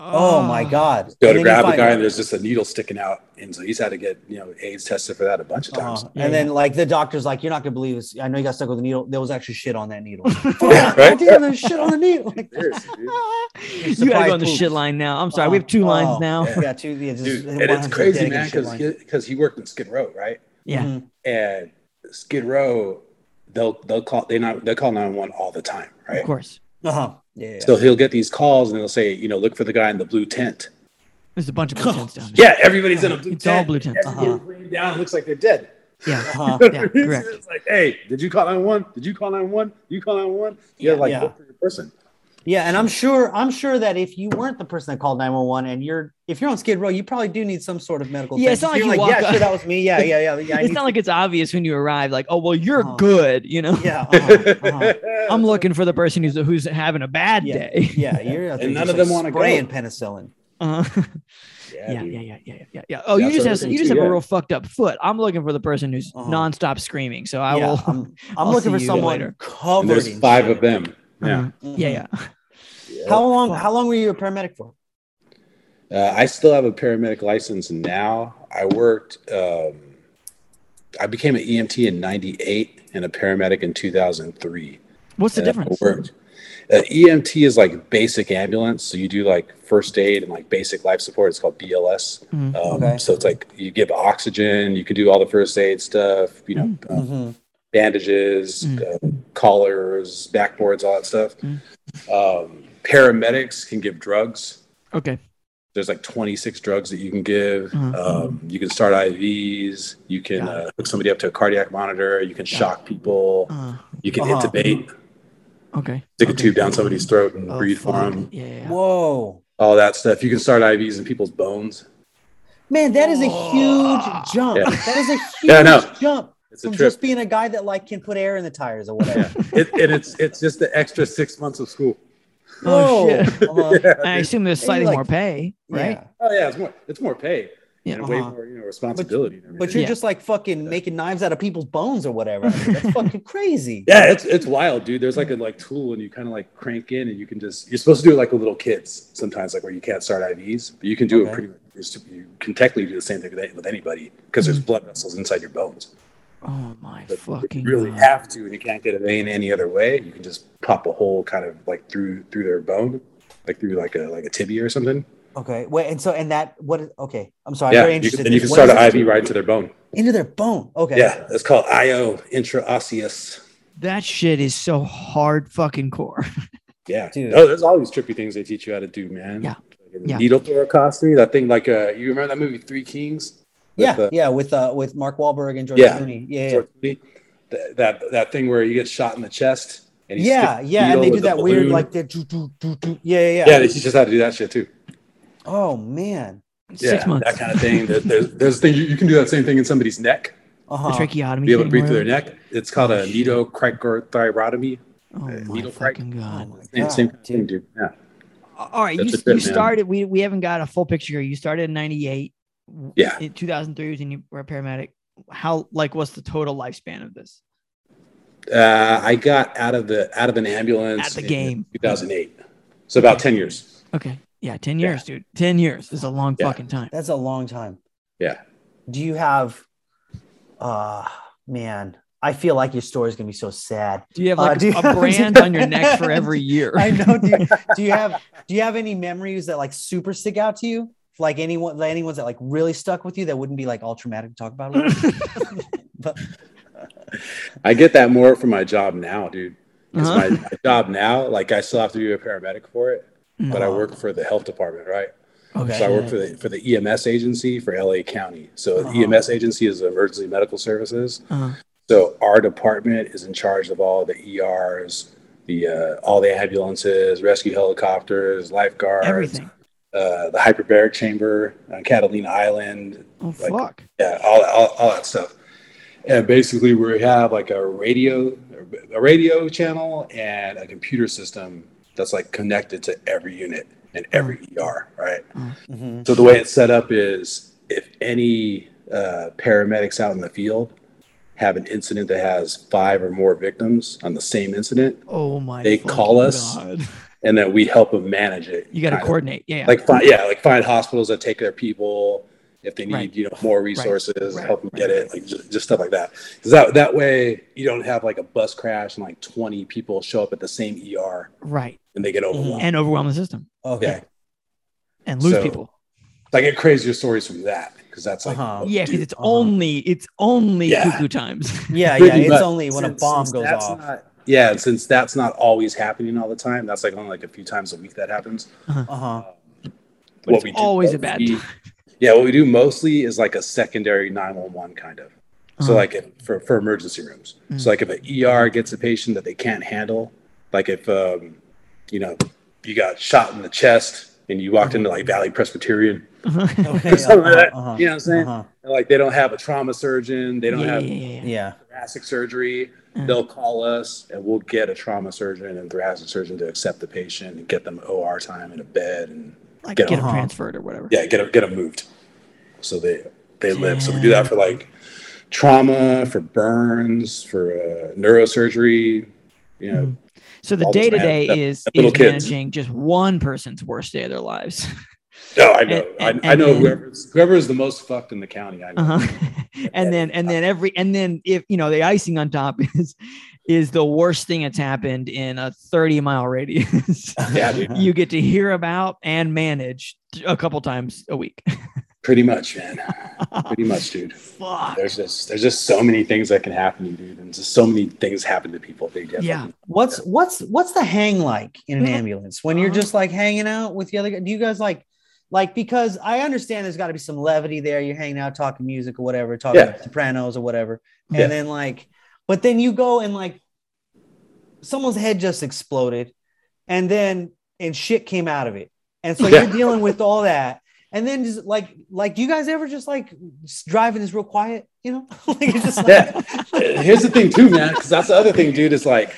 Oh my God. Go to grab a find- guy, and there's just a needle sticking out, and so he's had to get you know AIDS tested for that a bunch of times. Uh-huh. Yeah, and then like the doctor's like, you're not gonna believe this. I know you got stuck with a needle. There was actually shit on that needle. Yeah, right? Damn, there's shit on the needle. Like, you gotta go on the poops. shit line now. I'm sorry, we have two Oh, lines oh, now. Yeah, two. Yeah, just Dude, and it's crazy, dedicated man, because line. he, 'cause he worked in Skid Row, right? Yeah. Mhm. And Skid Row, they'll they'll call they not they call nine one all the time, right? Of course. Uh-huh. Yeah. yeah. So he'll get these calls, and they'll say, you know, look for the guy in the blue tent. There's a bunch of blue tents down there. Yeah, everybody's in a blue tent. It's all blue tents. Uh-huh. down, it looks like they're dead. Yeah. Uh-huh. Yeah, correct. it's like, hey, did you call 911? Did you call 911? You call 911? You gotta like Yeah. look for your person. Yeah, and I'm sure I'm sure that if you weren't the person that called 911 and you're if you're on Skid Row, you probably do need some sort of medical. Yeah, it's not attention. like You're you walk yeah, up- sure, that was me. Yeah, yeah, yeah. yeah It's need- not like it's obvious when you arrive, like, oh well, you're Uh-huh. good, you know. yeah, uh-huh, uh-huh. I'm looking for the person who's who's having a bad Yeah. day. Yeah, you're out there And none of them like, wanna go. spraying penicillin. Uh-huh. Yeah, yeah, yeah, yeah, yeah, yeah, yeah. Oh, Yeah, you just have you just too, have a real fucked up foot. I'm looking for the person who's Uh-huh. nonstop screaming. So I yeah, will. I'm, I'm looking for someone later. And covered. there's in five shit. of them. Yeah. Uh-huh. Yeah, yeah. Yeah. How long? How long were you a paramedic for? Uh, I still have a paramedic license now. I worked, um, I became an EMT in 98 and a paramedic in 2003. What's the And difference? worked. Uh, EMT is like basic ambulance. So you do like first aid and like basic life support. It's called BLS. Mhm. Um, Okay. So it's like you give oxygen, you can do all the first aid stuff, you know, Mm-hmm. uh, Mhm. bandages, uh, collars, backboards, all that stuff. Mm. Um, paramedics can give drugs. Okay. There's like 26 drugs that you can give. Mhm. Um, you can start IVs. You can Got uh, hook somebody up to a cardiac monitor. You can shock people. Uh, You can Uh-huh. intubate, okay. stick a tube down somebody's throat and Oh, breathe for them. Yeah. yeah. Whoa, All that stuff. You can start IVs in people's bones. man, that is a huge jump. Yeah. That is a huge Yeah, I know. jump It's a from trip. just being a guy that like can put air in the tires or whatever. Yeah. It, and it's it's just the extra six months of school. Oh, Whoa. shit. Uh-huh. Yeah, I assume there's slightly like- more pay, right? Yeah. Oh yeah, it's more it's more pay Yeah. and way Uh-huh. more you know responsibility. and But you're Yeah. just like fucking making knives out of people's bones or whatever. I mean, that's fucking crazy. Yeah, it's it's wild, dude. There's like a like tool, and you kind of like crank in, and you can just you're supposed to do it like with little kids sometimes, like where you can't start IVs, but you can do Okay. it pretty. much. You can technically do the same thing with, with anybody because there's blood vessels inside your bones. Oh my But fucking. you really God. have to, and you can't get a vein any other way, you can just pop a hole kind of like through through their bone, like through like a like a tibia or something. Okay. Wait, and so and that what is okay. I'm sorry, I'm yeah, very you interested. can, then you can What start an? IV right into their bone. into their bone. Okay. Yeah, it's called IO intraosseous. That shit is so hard fucking core. Yeah, Dude. Oh, there's all these trippy things they teach you how to do, man. Yeah. Like Yeah. Needle thoracostomy, that thing. Like, uh, you remember that movie Three Kings? With, Yeah, uh, yeah, with uh with Mark Wahlberg and George Yeah. Clooney. Yeah, yeah. George Clooney? That, that that thing where you get shot in the chest. And Yeah, stick yeah, and they do with the that weird like the do, do, do, do. Yeah, yeah, yeah. yeah. they teach us how to do that shit too. Oh man. Yeah, Six months. that kind of thing. There- There's there's thing you, you can do that same thing in somebody's neck. Uh-huh. tracheotomy. Be able to breathe through their neck. It's called a needle cricothyrotomy. Oh uh, my needle crack. fucking Oh god. my Same, God, same kind of thing, dude. dude. Yeah. All right, you, That's a you trip, man. started. We we haven't got a full picture here. You started in '98. Yeah. In 2003 was when you were a paramedic. How like what's the total lifespan of this? Uh, I got out of the out of an ambulance At the in game. 2008. So about 10 years. Okay. Yeah, 10 Yeah. years, dude. 10 years is a long Yeah. fucking time. That's a long time. Yeah. Do you have uh man, I feel like your story is gonna be so sad. Do you have Uh, like do you- a brand on your neck for every year? I know. Do you, do you have do you have any memories that like super stick out to you? Like anyone like anyone's that like really stuck with you that wouldn't be like all traumatic to talk about? but I get that more from my job now, dude. 'Cause Uh-huh. my, my job now, like I still have to be a paramedic for it, but I work for the health department, right? Okay. So I work for the for the EMS agency for LA County. So Uh-huh. the EMS agency is emergency medical services. Uh-huh. So our department is in charge of all the ERs, the uh, all the ambulances, rescue helicopters, lifeguards, Everything. uh, the hyperbaric chamber on Catalina Island, Oh like- fuck. yeah, all, all, all that stuff. And basically, we have like a radio, a radio channel, and a computer system that's like connected to every unit and every ER, right? Mhm. So the way it's set up is if any uh, paramedics out in the field have an incident that has five or more victims on the same incident, Oh my. They call us. God. and then we help them manage it. You got to of. coordinate. Yeah. like find yeah like find hospitals that take their people if they need Right. you know more resources right, help them right, get it like just, just stuff like that because that that way you don't have like a bus crash and like 20 people show up at the same er right. and they get overwhelmed And overwhelm the system Okay. yeah and lose So- people. like get crazier stories from that because that's like Uh-huh. what Yeah, because it's uh-huh. only it's only Yeah. cuckoo times. Yeah, yeah. It's much. only when a bomb goes off. not- yeah and since that's not always happening all the time that's like only like a few times a week that happens Uh huh. But it's always a bad mostly- time. Yeah what we do mostly is like a secondary 911 kind of So Uh-huh. like if, for for emergency rooms. Mm. So like if an ER gets a patient that they can't handle, like if um, you know you got shot in the chest and you walked into like Valley Presbyterian, Okay. or something like that, uh-huh, you know what I'm saying? uh-huh. Like they don't have a trauma surgeon, they don't yeah, have yeah, yeah, yeah. Yeah. thoracic surgery. They'll call us and we'll get a trauma surgeon and thoracic surgeon to accept the patient and get them OR time in a bed and Like Get get, them. them transferred or whatever. yeah, get them get them moved. So they they live. So we do that for like trauma, for burns, for uh, neurosurgery. You know, So the day to day is, that is kids. managing just one person's worst day of their lives. no, I know, and- I, I know and then- whoever's whoever is the most fucked in the county. I know. Uh-huh. and then and then every and then if you know the icing on top is is the worst thing that's happened in a 30 mile radius. Yeah, dude. you get to hear about and manage a couple times a week. Pretty much, man. Pretty much, dude. Fuck. There's just there's just so many things that can happen, to you, dude, and just so many things happen to people. They get Yeah. What's what's what's the hang like in an mm-hmm. ambulance when you're just like hanging out with the other guy? Do you guys like like because I understand there's got to be some levity there. You're hanging out, talking music or whatever, talking Yeah. Sopranos or whatever, and Yeah. then like, but then you go and like, someone's head just exploded, and then and shit came out of it, and so Yeah. you're dealing with all that. And then just like like do you guys ever just like just driving this real quiet, you know? like it's just like, Yeah. Here's the thing, too, man, because that's the other thing, dude. Is like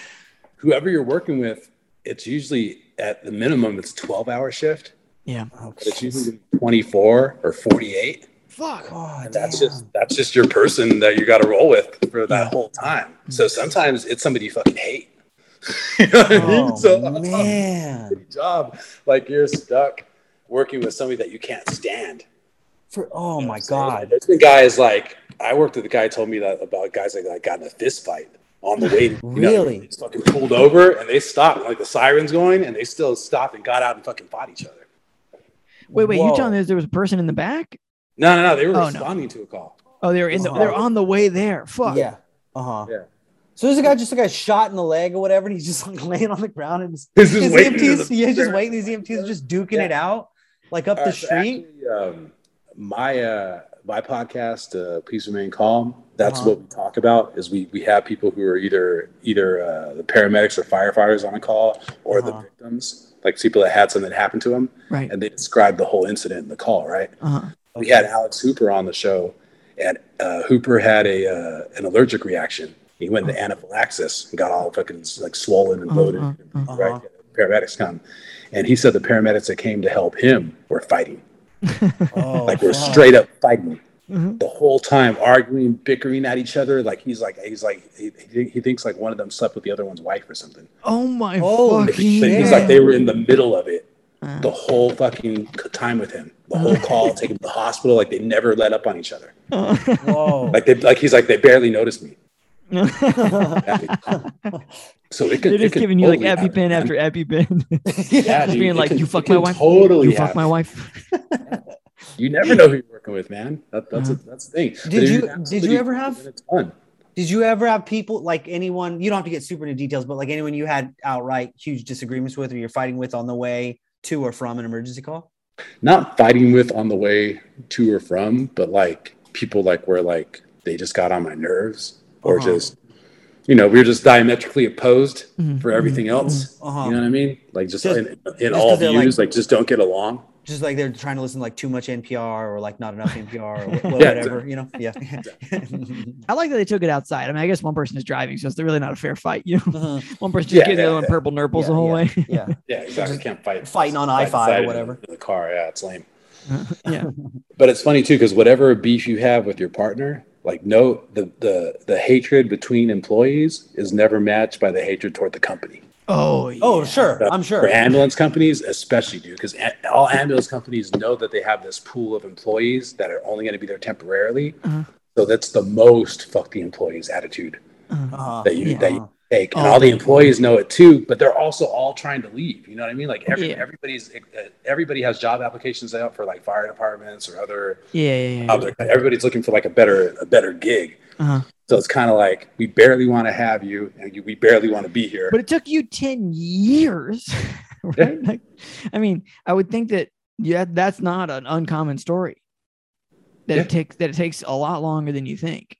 whoever you're working with, it's usually at the minimum it's 12 hour shift, Yeah. But it's usually 24 or 48. Fuck. God, And that's damn. just that's just your person that you got to roll with for that whole time. So mm-hmm. sometimes it's somebody you fucking hate. you know what I mean? Oh, so man. shitty job. Like you're stuck working with somebody that you can't stand. For oh You know my what I'm saying? god. There's been guys like I worked with a guy who told me that about guys like that got in a fist fight on the way. To, you know, Really? they fucking pulled over and they stopped. Like the sirens going, and they still stopped and got out and fucking fought each other. Wait, wait, you telling me there was a person in the back? No, no, no. They were Oh, no. responding to a call. Oh, they were in the they're on the way there. Fuck. Yeah. Uh-huh. Yeah. So there's a guy just like got shot in the leg or whatever, and he's just like laying on the ground and his, This is his waiting EMTs, the- yeah, just waiting. These EMTs are just duking Yeah. it out like up All the right, so street. actually, um, my uh, my podcast, uh, Please Remain Calm. That's Uh-huh. what we talk about. Is we we have people who are either either uh, the paramedics or firefighters on a call, or the Uh-huh. victims, like people that had something happen to them, Right. and they describe the whole incident in the call. Right. Uh-huh. We had Alex Hooper on the show, and uh, Hooper had a uh, an allergic reaction. He went into anaphylaxis and got all fucking like swollen and bloated. Uh-huh, Right. uh-huh. Paramedics come, and he said the paramedics that came to help him were fighting Oh, like we're fuck. straight up fighting Mhm. the whole time, arguing, bickering at each other. Like he's like he's like he, he, he thinks like one of them slept with the other one's wife or something. Oh my Holy fucking He thinks shit. like they were in the middle of it Uh, the whole fucking time with him, the whole call, take him to the hospital. Like they never let up on each other. Whoa. Like they like he's like they barely noticed me. So it could They're it just could giving you like totally happen, EpiPen man. after EpiPen. Yeah, just dude, being like, could- "You fuck my wife? Totally, you fuck my wife. You never know who you're working with, man. That, that's a, that's the thing. Uh-huh. Did if you- did you ever have- then It's fun. Did you ever have people like anyone? You don't have to get super into details, but like anyone you had outright huge disagreements with, or you're fighting with on the way to or from an emergency call? not fighting with on the way to or from, but like people like where like they just got on my nerves or Uh-huh. just you know, we were just diametrically opposed Mhm, for everything mhm, else. Uh-huh. You know what I mean? Like just, Just- in, in just all 'cause they're, views, like- like, just don't get along. Just like they're trying to listen to like too much NPR or like not enough NPR or wh- Yeah, whatever, you know? Yeah. I like that they took it outside. I mean, I guess one person is driving, so it's really not a fair fight. You know, Uh-huh. one person just Yeah, getting the yeah, other one purple nurples the whole yeah. way. yeah. Yeah, exactly. Just Can't fight fighting on I-5 or whatever. the- in the car. Yeah, it's lame. yeah. But it's funny too because whatever beef you have with your partner, like no the the the hatred between employees is never matched by the hatred toward the company. Oh, Oh, yeah. sure. I'm sure. For sure. ambulance companies, especially, dude, because all ambulance companies know that they have this pool of employees that are only going to be there temporarily. Uh-huh. So that's the most fuck the employees attitude Uh-huh. that you Yeah. that you take, and Oh, all the employees know it too. But they're also all trying to leave. You know what I mean? Like every Yeah. everybody's uh, everybody has job applications out for like fire departments or other. Yeah, yeah, yeah. other everybody's looking for like a better a better gig. Uh-huh. So it's kind of like we barely want to have you, and you, we barely want to be here. But it took you 10 years, right? Like, I mean, I would think that yeah, that's not an uncommon story. That Yeah. it takes that it takes a lot longer than you think.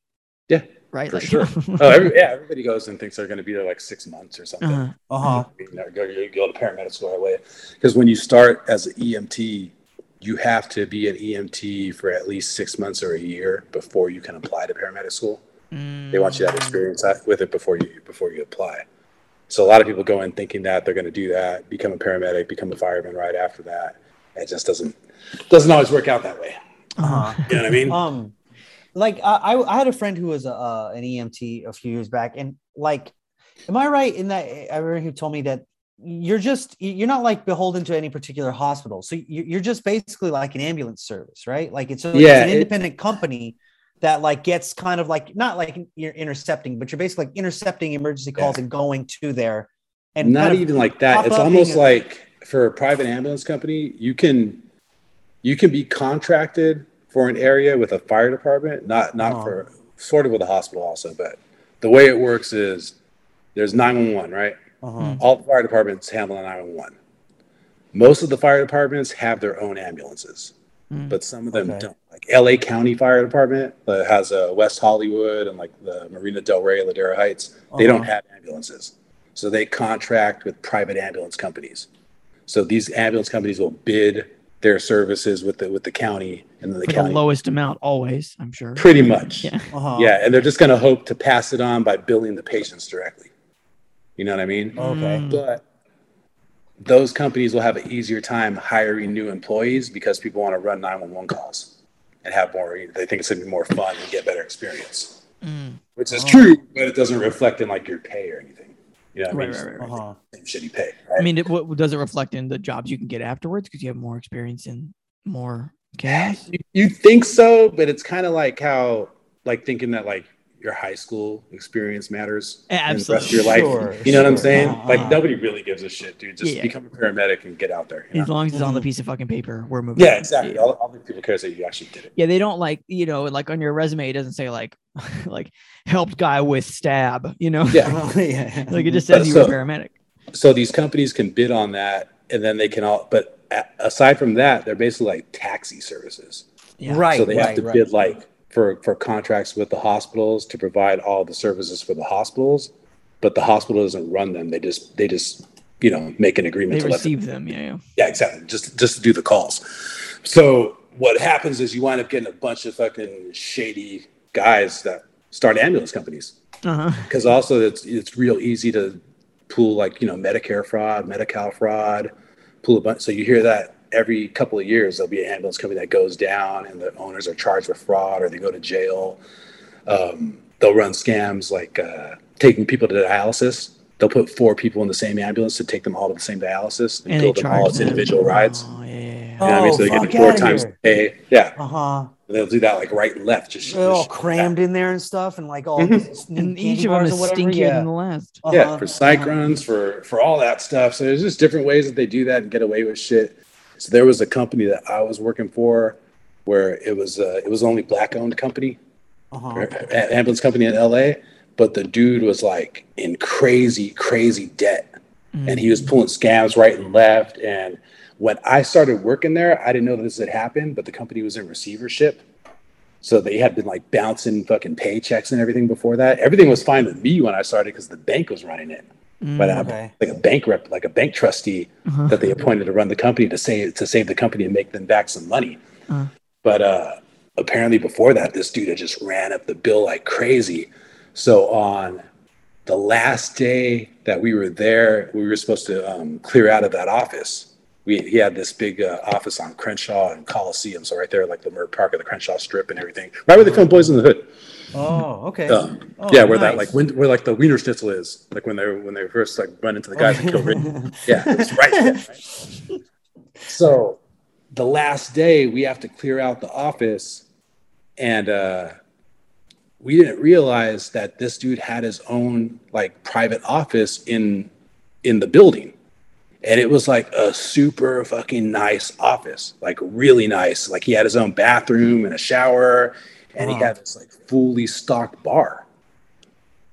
Yeah, Right. for like, sure. oh, every, yeah, everybody goes and thinks they're going to be there like six months or something. uh-huh. Uh-huh. Go, you go to paramedic school right away. Because when you start as an EMT, you have to be an EMT for at least six months or a year before you can apply to paramedic school. They want you to have experience at- with it before you before you apply. So a lot of people go in thinking that they're going to do that, become a paramedic, become a fireman right after that. It just doesn't doesn't always work out that way. Uh-huh. You know what I mean? um like I, I had a friend who was a, uh, an EMT a few years back and like am I right in that I remember he told me that you're just you're not like beholden to any particular hospital so you- you're just basically like an ambulance service right like it's, a, it's Yeah, an it- independent company that like gets kind of like not like you're intercepting but you're basically like intercepting emergency calls and going to there and not kind of- even like that it's almost being a- like for a private ambulance company you can you can be contracted for an area with a fire department not not Uh-huh. for sort of with a hospital also but the way it works is there's 911 right uh-huh. all the fire departments handle 911 most of the fire departments have their own ambulances Mm. but some of them Okay. don't like la county fire department that has a west hollywood and like the marina del rey ladera heights they don't Uh-huh. have ambulances so they contract with private ambulance companies so these ambulance companies will bid their services with the with the county and then the For the county lowest amount, always, I'm sure. pretty much Yeah. Uh-huh. yeah and they're just going to hope to pass it on by billing the patients directly you know what i mean okay Mm. but those companies will have an easier time hiring new employees because people want to run 911 calls and have more they think it's going to be more fun and get better experience Mm. which is Oh. true but it doesn't reflect in like your pay or anything you know what Right, I mean right, right, right. uh-huh. Same shitty pay I mean, it, what does it reflect in the jobs you can get afterwards because you have more experience and more cash? you, you think so but it's kind of like how like thinking that like your high school experience matters in the rest of your life you know what i'm saying Uh-huh. like nobody really gives a shit dude just Yeah. become a paramedic and get out there you know? As long as it's on the Mhm. piece of fucking paper, we're moving. yeah on. exactly Yeah. all, all the people care is that you actually did it Yeah, they don't like you know, like on your resume, it doesn't say like, like helped guy with stab. You know, yeah yeah. like it just But says you were a paramedic. so these companies can bid on that and then they can all but aside from that they're basically like taxi services Yeah. right so they have right, to right. bid like for for contracts with the hospitals to provide all the services for the hospitals but the hospital doesn't run them they just they just you know make an agreement They to let them receive them. Yeah, yeah. yeah exactly just just to do the calls so what happens is you wind up getting a bunch of fucking shady guys that start ambulance companies Uh-huh. because also it's it's real easy to pull like you know Medicare fraud, Medi-Cal fraud, pull a bunch. So you hear that every couple of years there'll be an ambulance company that goes down and the owners are charged with fraud or they go to jail. Um, they'll run scams like uh, taking people to dialysis. They'll put four people in the same ambulance to take them all to the same dialysis and, And they build them all charge as them. individual rides. Oh, yeah, yeah, yeah. You know what I mean? Oh, So they fuck get four outta times here. the pay. Yeah. uh-huh And they'll do that like right and left. Just, They're all just- crammed in there and stuff, and like all Mhm. And each of them is or whatever, stinkier yeah. than the last. Uh-huh, for psych uh-huh. runs for for all that stuff so there's just different ways that they do that and get away with shit so there was a company that i was working for where it was uh, it was only black owned company Uh-huh. ambulance company in la but the dude was like in crazy crazy debt. And he was pulling scams right and left. And when i started working there i didn't know that this had happened but the company was in receivership. So they had been like bouncing fucking paychecks and everything before that. Everything was fine with me when i started because the bank was running it but Mm. uh, Okay. like a bank rep, like a bank trustee Uh-huh. that they appointed to run the company to save to save the company and make them back some money. Uh. But uh, apparently, before that, this dude had just ran up the bill like crazy. So on the last day that we were there, we were supposed to um, clear out of that office. We he had this big uh, office on Crenshaw and Coliseum, so right there, like the Leimert Park of the Crenshaw Strip and everything, right where they film Boyz n the Hood. Oh, okay. Uh, Oh, yeah, where that like when, where like the Wienerschnitzel is, like when they when they first like run into the guys that kill Rick. Yeah, it's right there. Right? So the last day we have to clear out the office, and uh, we didn't realize that this dude had his own like private office in in the building. And it was like a super fucking nice office, like really nice. Like he had his own bathroom and a shower, and he had this like fully stocked bar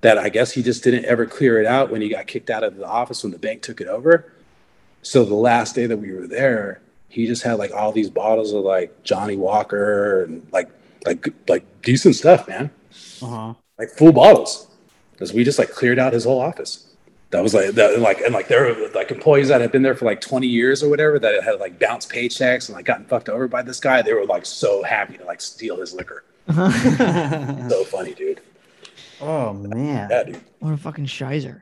that I guess he just didn't ever clear it out when he got kicked out of the office when the bank took it over. So the last day that we were there, he just had like all these bottles of like Johnnie Walker and like like like decent stuff, man. Uh-huh. Like full bottles. Because we just like cleared out his whole office. That was like that like and like there were like employees that had been there for like 20 years or whatever that had like bounced paychecks and like gotten fucked over by this guy. They were like so happy to like steal his liquor. So funny, dude. oh man. Yeah, dude. what a fucking shizer.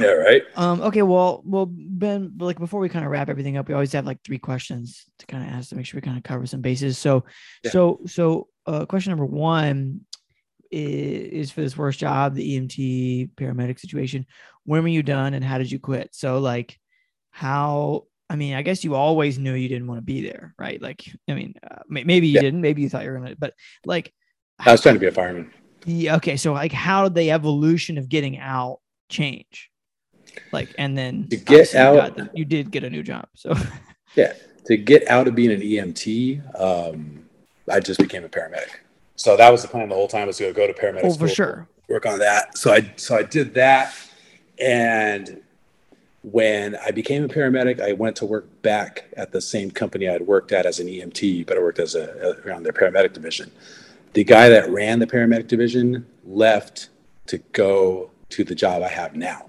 Yeah, right. Um, okay, well, well, Ben, like before we kind of wrap everything up, we always have like three questions to kind of ask to make sure we kind of cover some bases. So, Yeah. so, so, uh, question number one is, is for this worst job, the EMT paramedic situation. When were you done, and how did you quit? So, like, how? I mean, I guess you always knew you didn't want to be there, right? Like, I mean, uh, maybe you Yeah. didn't, maybe you thought you were gonna, but like, I was trying to be a fireman. yeah, okay, so like, how did the evolution of getting out change? Like, and then To get obviously you out- the- you did get a new job. So, Yeah, to get out of being an EMT, um, I just became a paramedic. So that was the plan the whole time was to go to paramedic oh, for school, sure. work on that. So I so I did that, and when I became a paramedic, I went to work back at the same company I'd worked at as an EMT, but I worked as a around their paramedic division. The guy that ran the paramedic division left to go to the job I have now.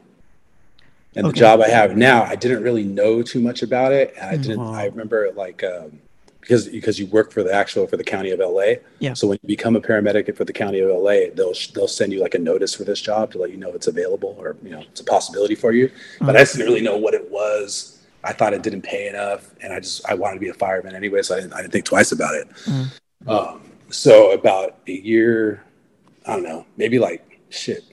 And the job I have now, I didn't really know too much about it, and I didn't. I remember like um, because because you work for the actual for the county of LA. Yeah. So when you become a paramedic for the county of LA, they'll they'll send you like a notice for this job to let you know it's available or you know it's a possibility for you. But I just didn't really know what it was. I thought it didn't pay enough, and I just I wanted to be a fireman anyway, so I didn't I didn't think twice about it. Mhm. Um, so about a year, I don't know, maybe like shit,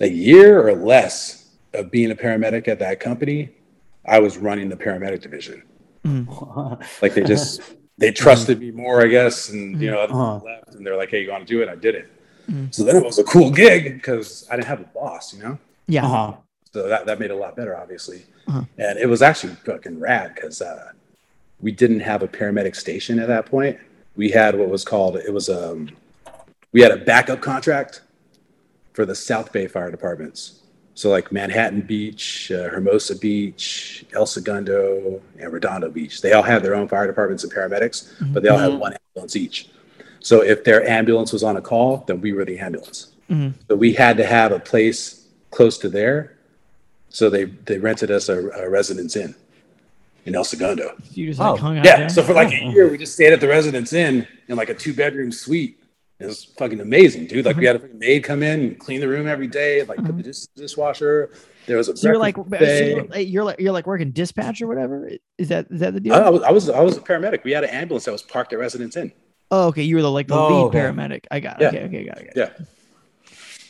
a year or less of being a paramedic at that company, I was running the paramedic division. Like they just they trusted me more, I guess, and you know, other Uh-huh. people left, and they're like, "Hey, you want to do it?" I did it. Mhm. So then it was a cool gig because I didn't have a boss, you know. Yeah. Uh-huh. So that, that made it a lot better, obviously. Uh-huh. And it was actually fucking rad because uh, we didn't have a paramedic station at that point. We had what was called it was um we had a backup contract for the South Bay fire departments. So like Manhattan Beach, uh, Hermosa Beach, El Segundo, and Redondo Beach. They all have their own fire departments and paramedics, but they all had Mhm. one ambulance each. So if their ambulance was on a call, then we were the ambulance. Mhm. But we had to have a place close to there. So they they rented us a, a residence inn in El Segundo. You just like Oh, hung out Yeah. there? So for like a year, we just stayed at the residence inn in like a two bedroom suite. It was fucking amazing, dude. Like we mm-hmm. had a maid come in and clean the room every day, like put the mm-hmm. dishwasher. There was a so you're like, so you're, like- you're like you're like working dispatch or whatever. Is that is that the deal? I, I was I was I was a paramedic. We had an ambulance that was parked at Residence Inn. oh, okay. You were the like the Oh, lead okay. paramedic. I got it. Yeah. Okay, okay, got it. Got it. Yeah.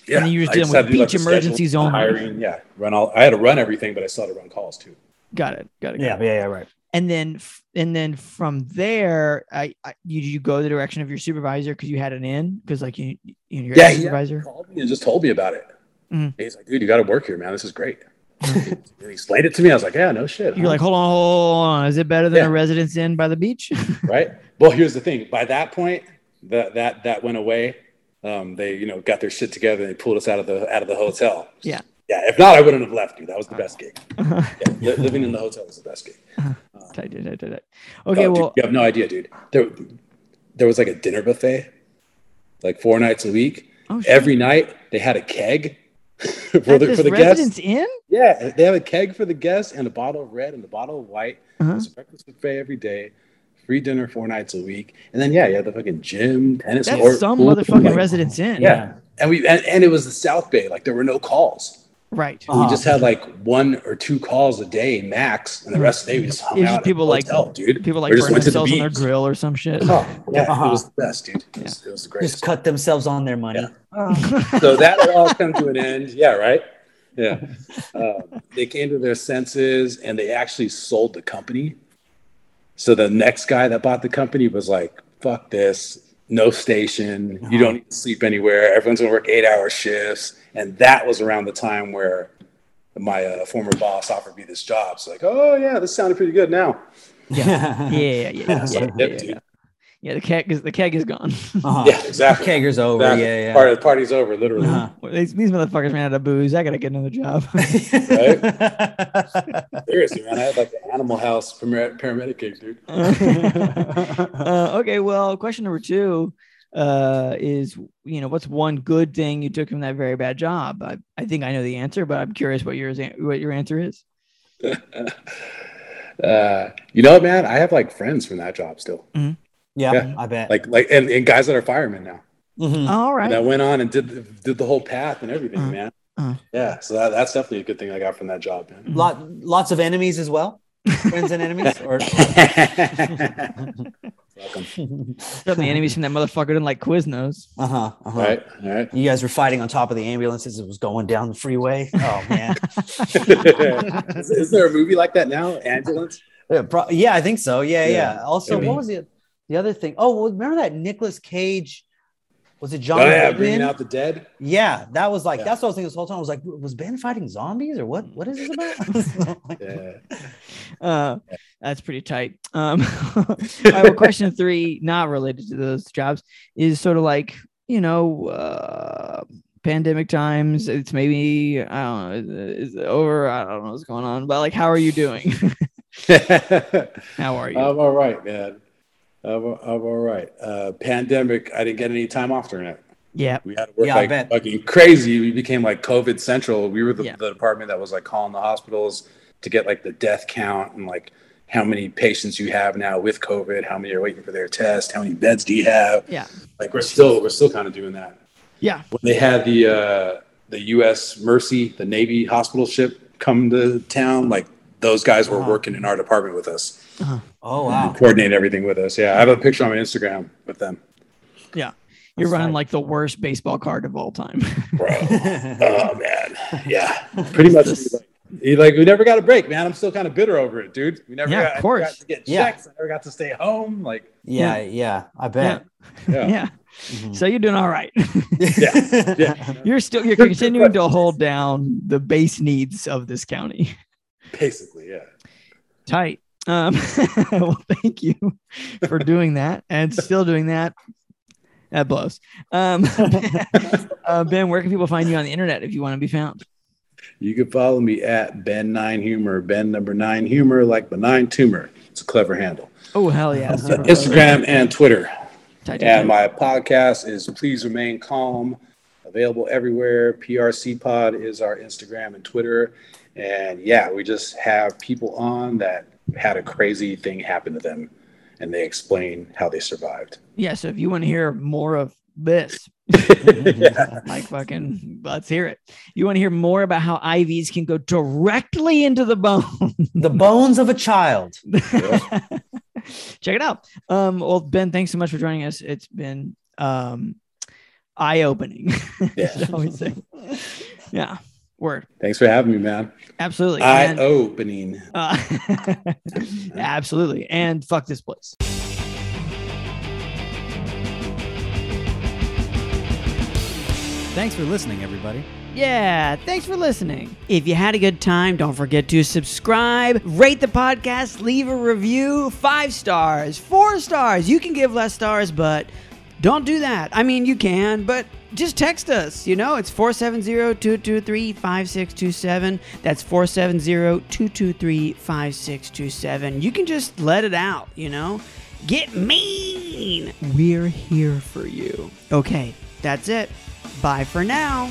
Yeah, then you just I did them had with to do, like, beach the emergency zone. hiring. Yeah, run all. I had to run everything, but I still had to run calls too. Got it. Got it. got Yeah, it. yeah, yeah, right. And then and then from there, I, I you you go the direction of your supervisor because you had an in because like you you you're Yeah, supervisor. called me and just told me about it. Mhm. He's like, dude, you got to work here, man. This is great. And he explained it to me. I was like, yeah, no shit. You're huh? like, hold on, hold on. Is it better than Yeah. a residence inn by the beach? right? Well, here's the thing. By that point, that that that went away. Um, they you know got their shit together and they pulled us out of the out of the hotel. Yeah. Yeah. If not, I wouldn't have left you. That was the best gig. Yeah, li- living in the hotel was the best gig. Tight, tight, tight, tight, tight. Okay, Oh, dude, well, you have no idea, dude. There, there was like a dinner buffet, like four nights a week. oh, shit. Every night they had a keg for At the for the guests. inn. Yeah, they have a keg for the guests and a bottle of red and a bottle of white. Uh-huh. There's a breakfast buffet every day, free dinner four nights a week, and then yeah, you have the fucking gym, tennis That's court, some pool, motherfucking like- residence inn. Yeah, and we and, and it was the South Bay. Like there were no calls. Right. Uh-huh. We just had like one or two calls a day max, and the rest of the day we just hung It's out. just people like hotel, dude. people like Or just burn went to the themselves on their grill or some shit. Oh yeah, Uh-huh. it was the best, dude. It was, it was the Just cut themselves on their money. so that would all come to an end. Yeah, right. Yeah, uh, they came to their senses and they actually sold the company. So the next guy that bought the company was like, "Fuck this, no station. You don't need to sleep anywhere. Everyone's gonna work eight-hour shifts." And that was around the time where my uh, former boss offered me this job. So like, oh yeah, this sounded pretty good now. Yeah, yeah, yeah, yeah. So, yeah, yeah, yeah. Yeah, the keg is the keg is gone. Uh-huh. Yeah, exactly. Kegger's over. Exactly. Yeah, yeah. Part, of the party's over, literally. Uh-huh. these, these motherfuckers ran out of booze. I gotta get another job. Right? Seriously, man, I had like the Animal House paramedic, paramedic gig, dude. uh, okay, well, question number two uh, is you know what's one good thing you took from that very bad job? I, I think I know the answer, but I'm curious what yours what your answer is. Uh, you know, what man, I have like friends from that job still, yeah, Yeah. I bet. like like and, and guys that are firemen now. Mhm. All And I went on and did the- did the whole path and everything, Uh-huh. man. Uh-huh. Yeah, so that, that's definitely a good thing I got from that job, man. Lot, lots of enemies as well. Friends and enemies, or Welcome. Certainly enemies from that motherfucker didn't like Quiznos. Uh huh. Uh-huh. All right, all right. You guys were fighting on top of the ambulance as it was going down the freeway. Oh man. is, is there a movie like that now? Ambulance? yeah, pro- yeah, I think so. Yeah, yeah. Yeah, Also, maybe. what was it? The other thing. Oh, well, remember that Nicolas Cage? Was it John? Oh yeah, Goodman? bringing out the dead. Yeah, that was like Yeah. that's what I was thinking this whole time. I was like, was Ben fighting zombies or what? What is this about? Yeah. Uh, that's pretty tight. Um, all right, well, question three, not related to those jobs, is sort of like you know, uh, pandemic times. It's maybe I don't know, is, is it over? I don't know what's going on, but like, how are you doing? how are you? I'm all right, man. I'm all right. Uh, pandemic, I didn't get any time off during it. yeah, We had to work Yeah, like fucking crazy. We became like COVID central. We were the, Yeah. the department that was like calling the hospitals to get like the death count and like how many patients you have now with COVID, how many are waiting for their test, how many beds do you have? yeah, Like we're still we're still kind of doing that. yeah. When they had the uh, the U.S. Mercy, the Navy hospital ship come to town, like those guys were Uh-huh. working in our department with us, oh wow. coordinate everything with us. Yeah, I have a picture on my Instagram with them. Yeah, you're That's running tight. like the worst baseball card of all time. bro. oh man, yeah, pretty much. This- Like, he- like we never got a break, man. I'm still kind of bitter over it, dude. We never Yeah, got, of I never course. got to get Yeah. checks. I never got to stay home. Like, yeah, yeah, I bet. yeah, yeah. Mhm. So you're doing all right. yeah, yeah. you're still you're continuing to hold down the base needs of this county. Basically, yeah. Tight. Um, well, thank you for doing that and still doing that. That blows. Um, uh, ben, where can people find you on the internet if you want to be found? You can follow me at Ben Nine Humor, Ben number nine Humor, like benign tumor. It's a clever handle. Oh hell yeah! So Instagram and Twitter. Tight, tight, And tight. my podcast is Please Remain Calm, available everywhere. PRC Pod is our Instagram and Twitter. And yeah, we just have people on that had a crazy thing happen to them and they explain how they survived. yeah. So if you want to hear more of this, yeah. like fucking, let's hear it. You want to hear more about how IVs can go directly into the bone. the bones of a child. check it out. Um, well, Ben, thanks so much for joining us. It's been um, eye opening. Yeah. yeah. Word. Thanks for having me, man. Absolutely. Eye And, opening. uh, absolutely. And fuck this place. Thanks for listening, everybody. Yeah, thanks for listening. If you had a good time, don't forget to subscribe, rate the podcast, leave a review. Five stars, four stars. You can give less stars, but don't do that. I mean, you can, but just text us. You know, it's 470 223 5627. That's 470 223 5627. You can just let it out, you know? Get mean. We're here for you. Okay, that's it. Bye for now.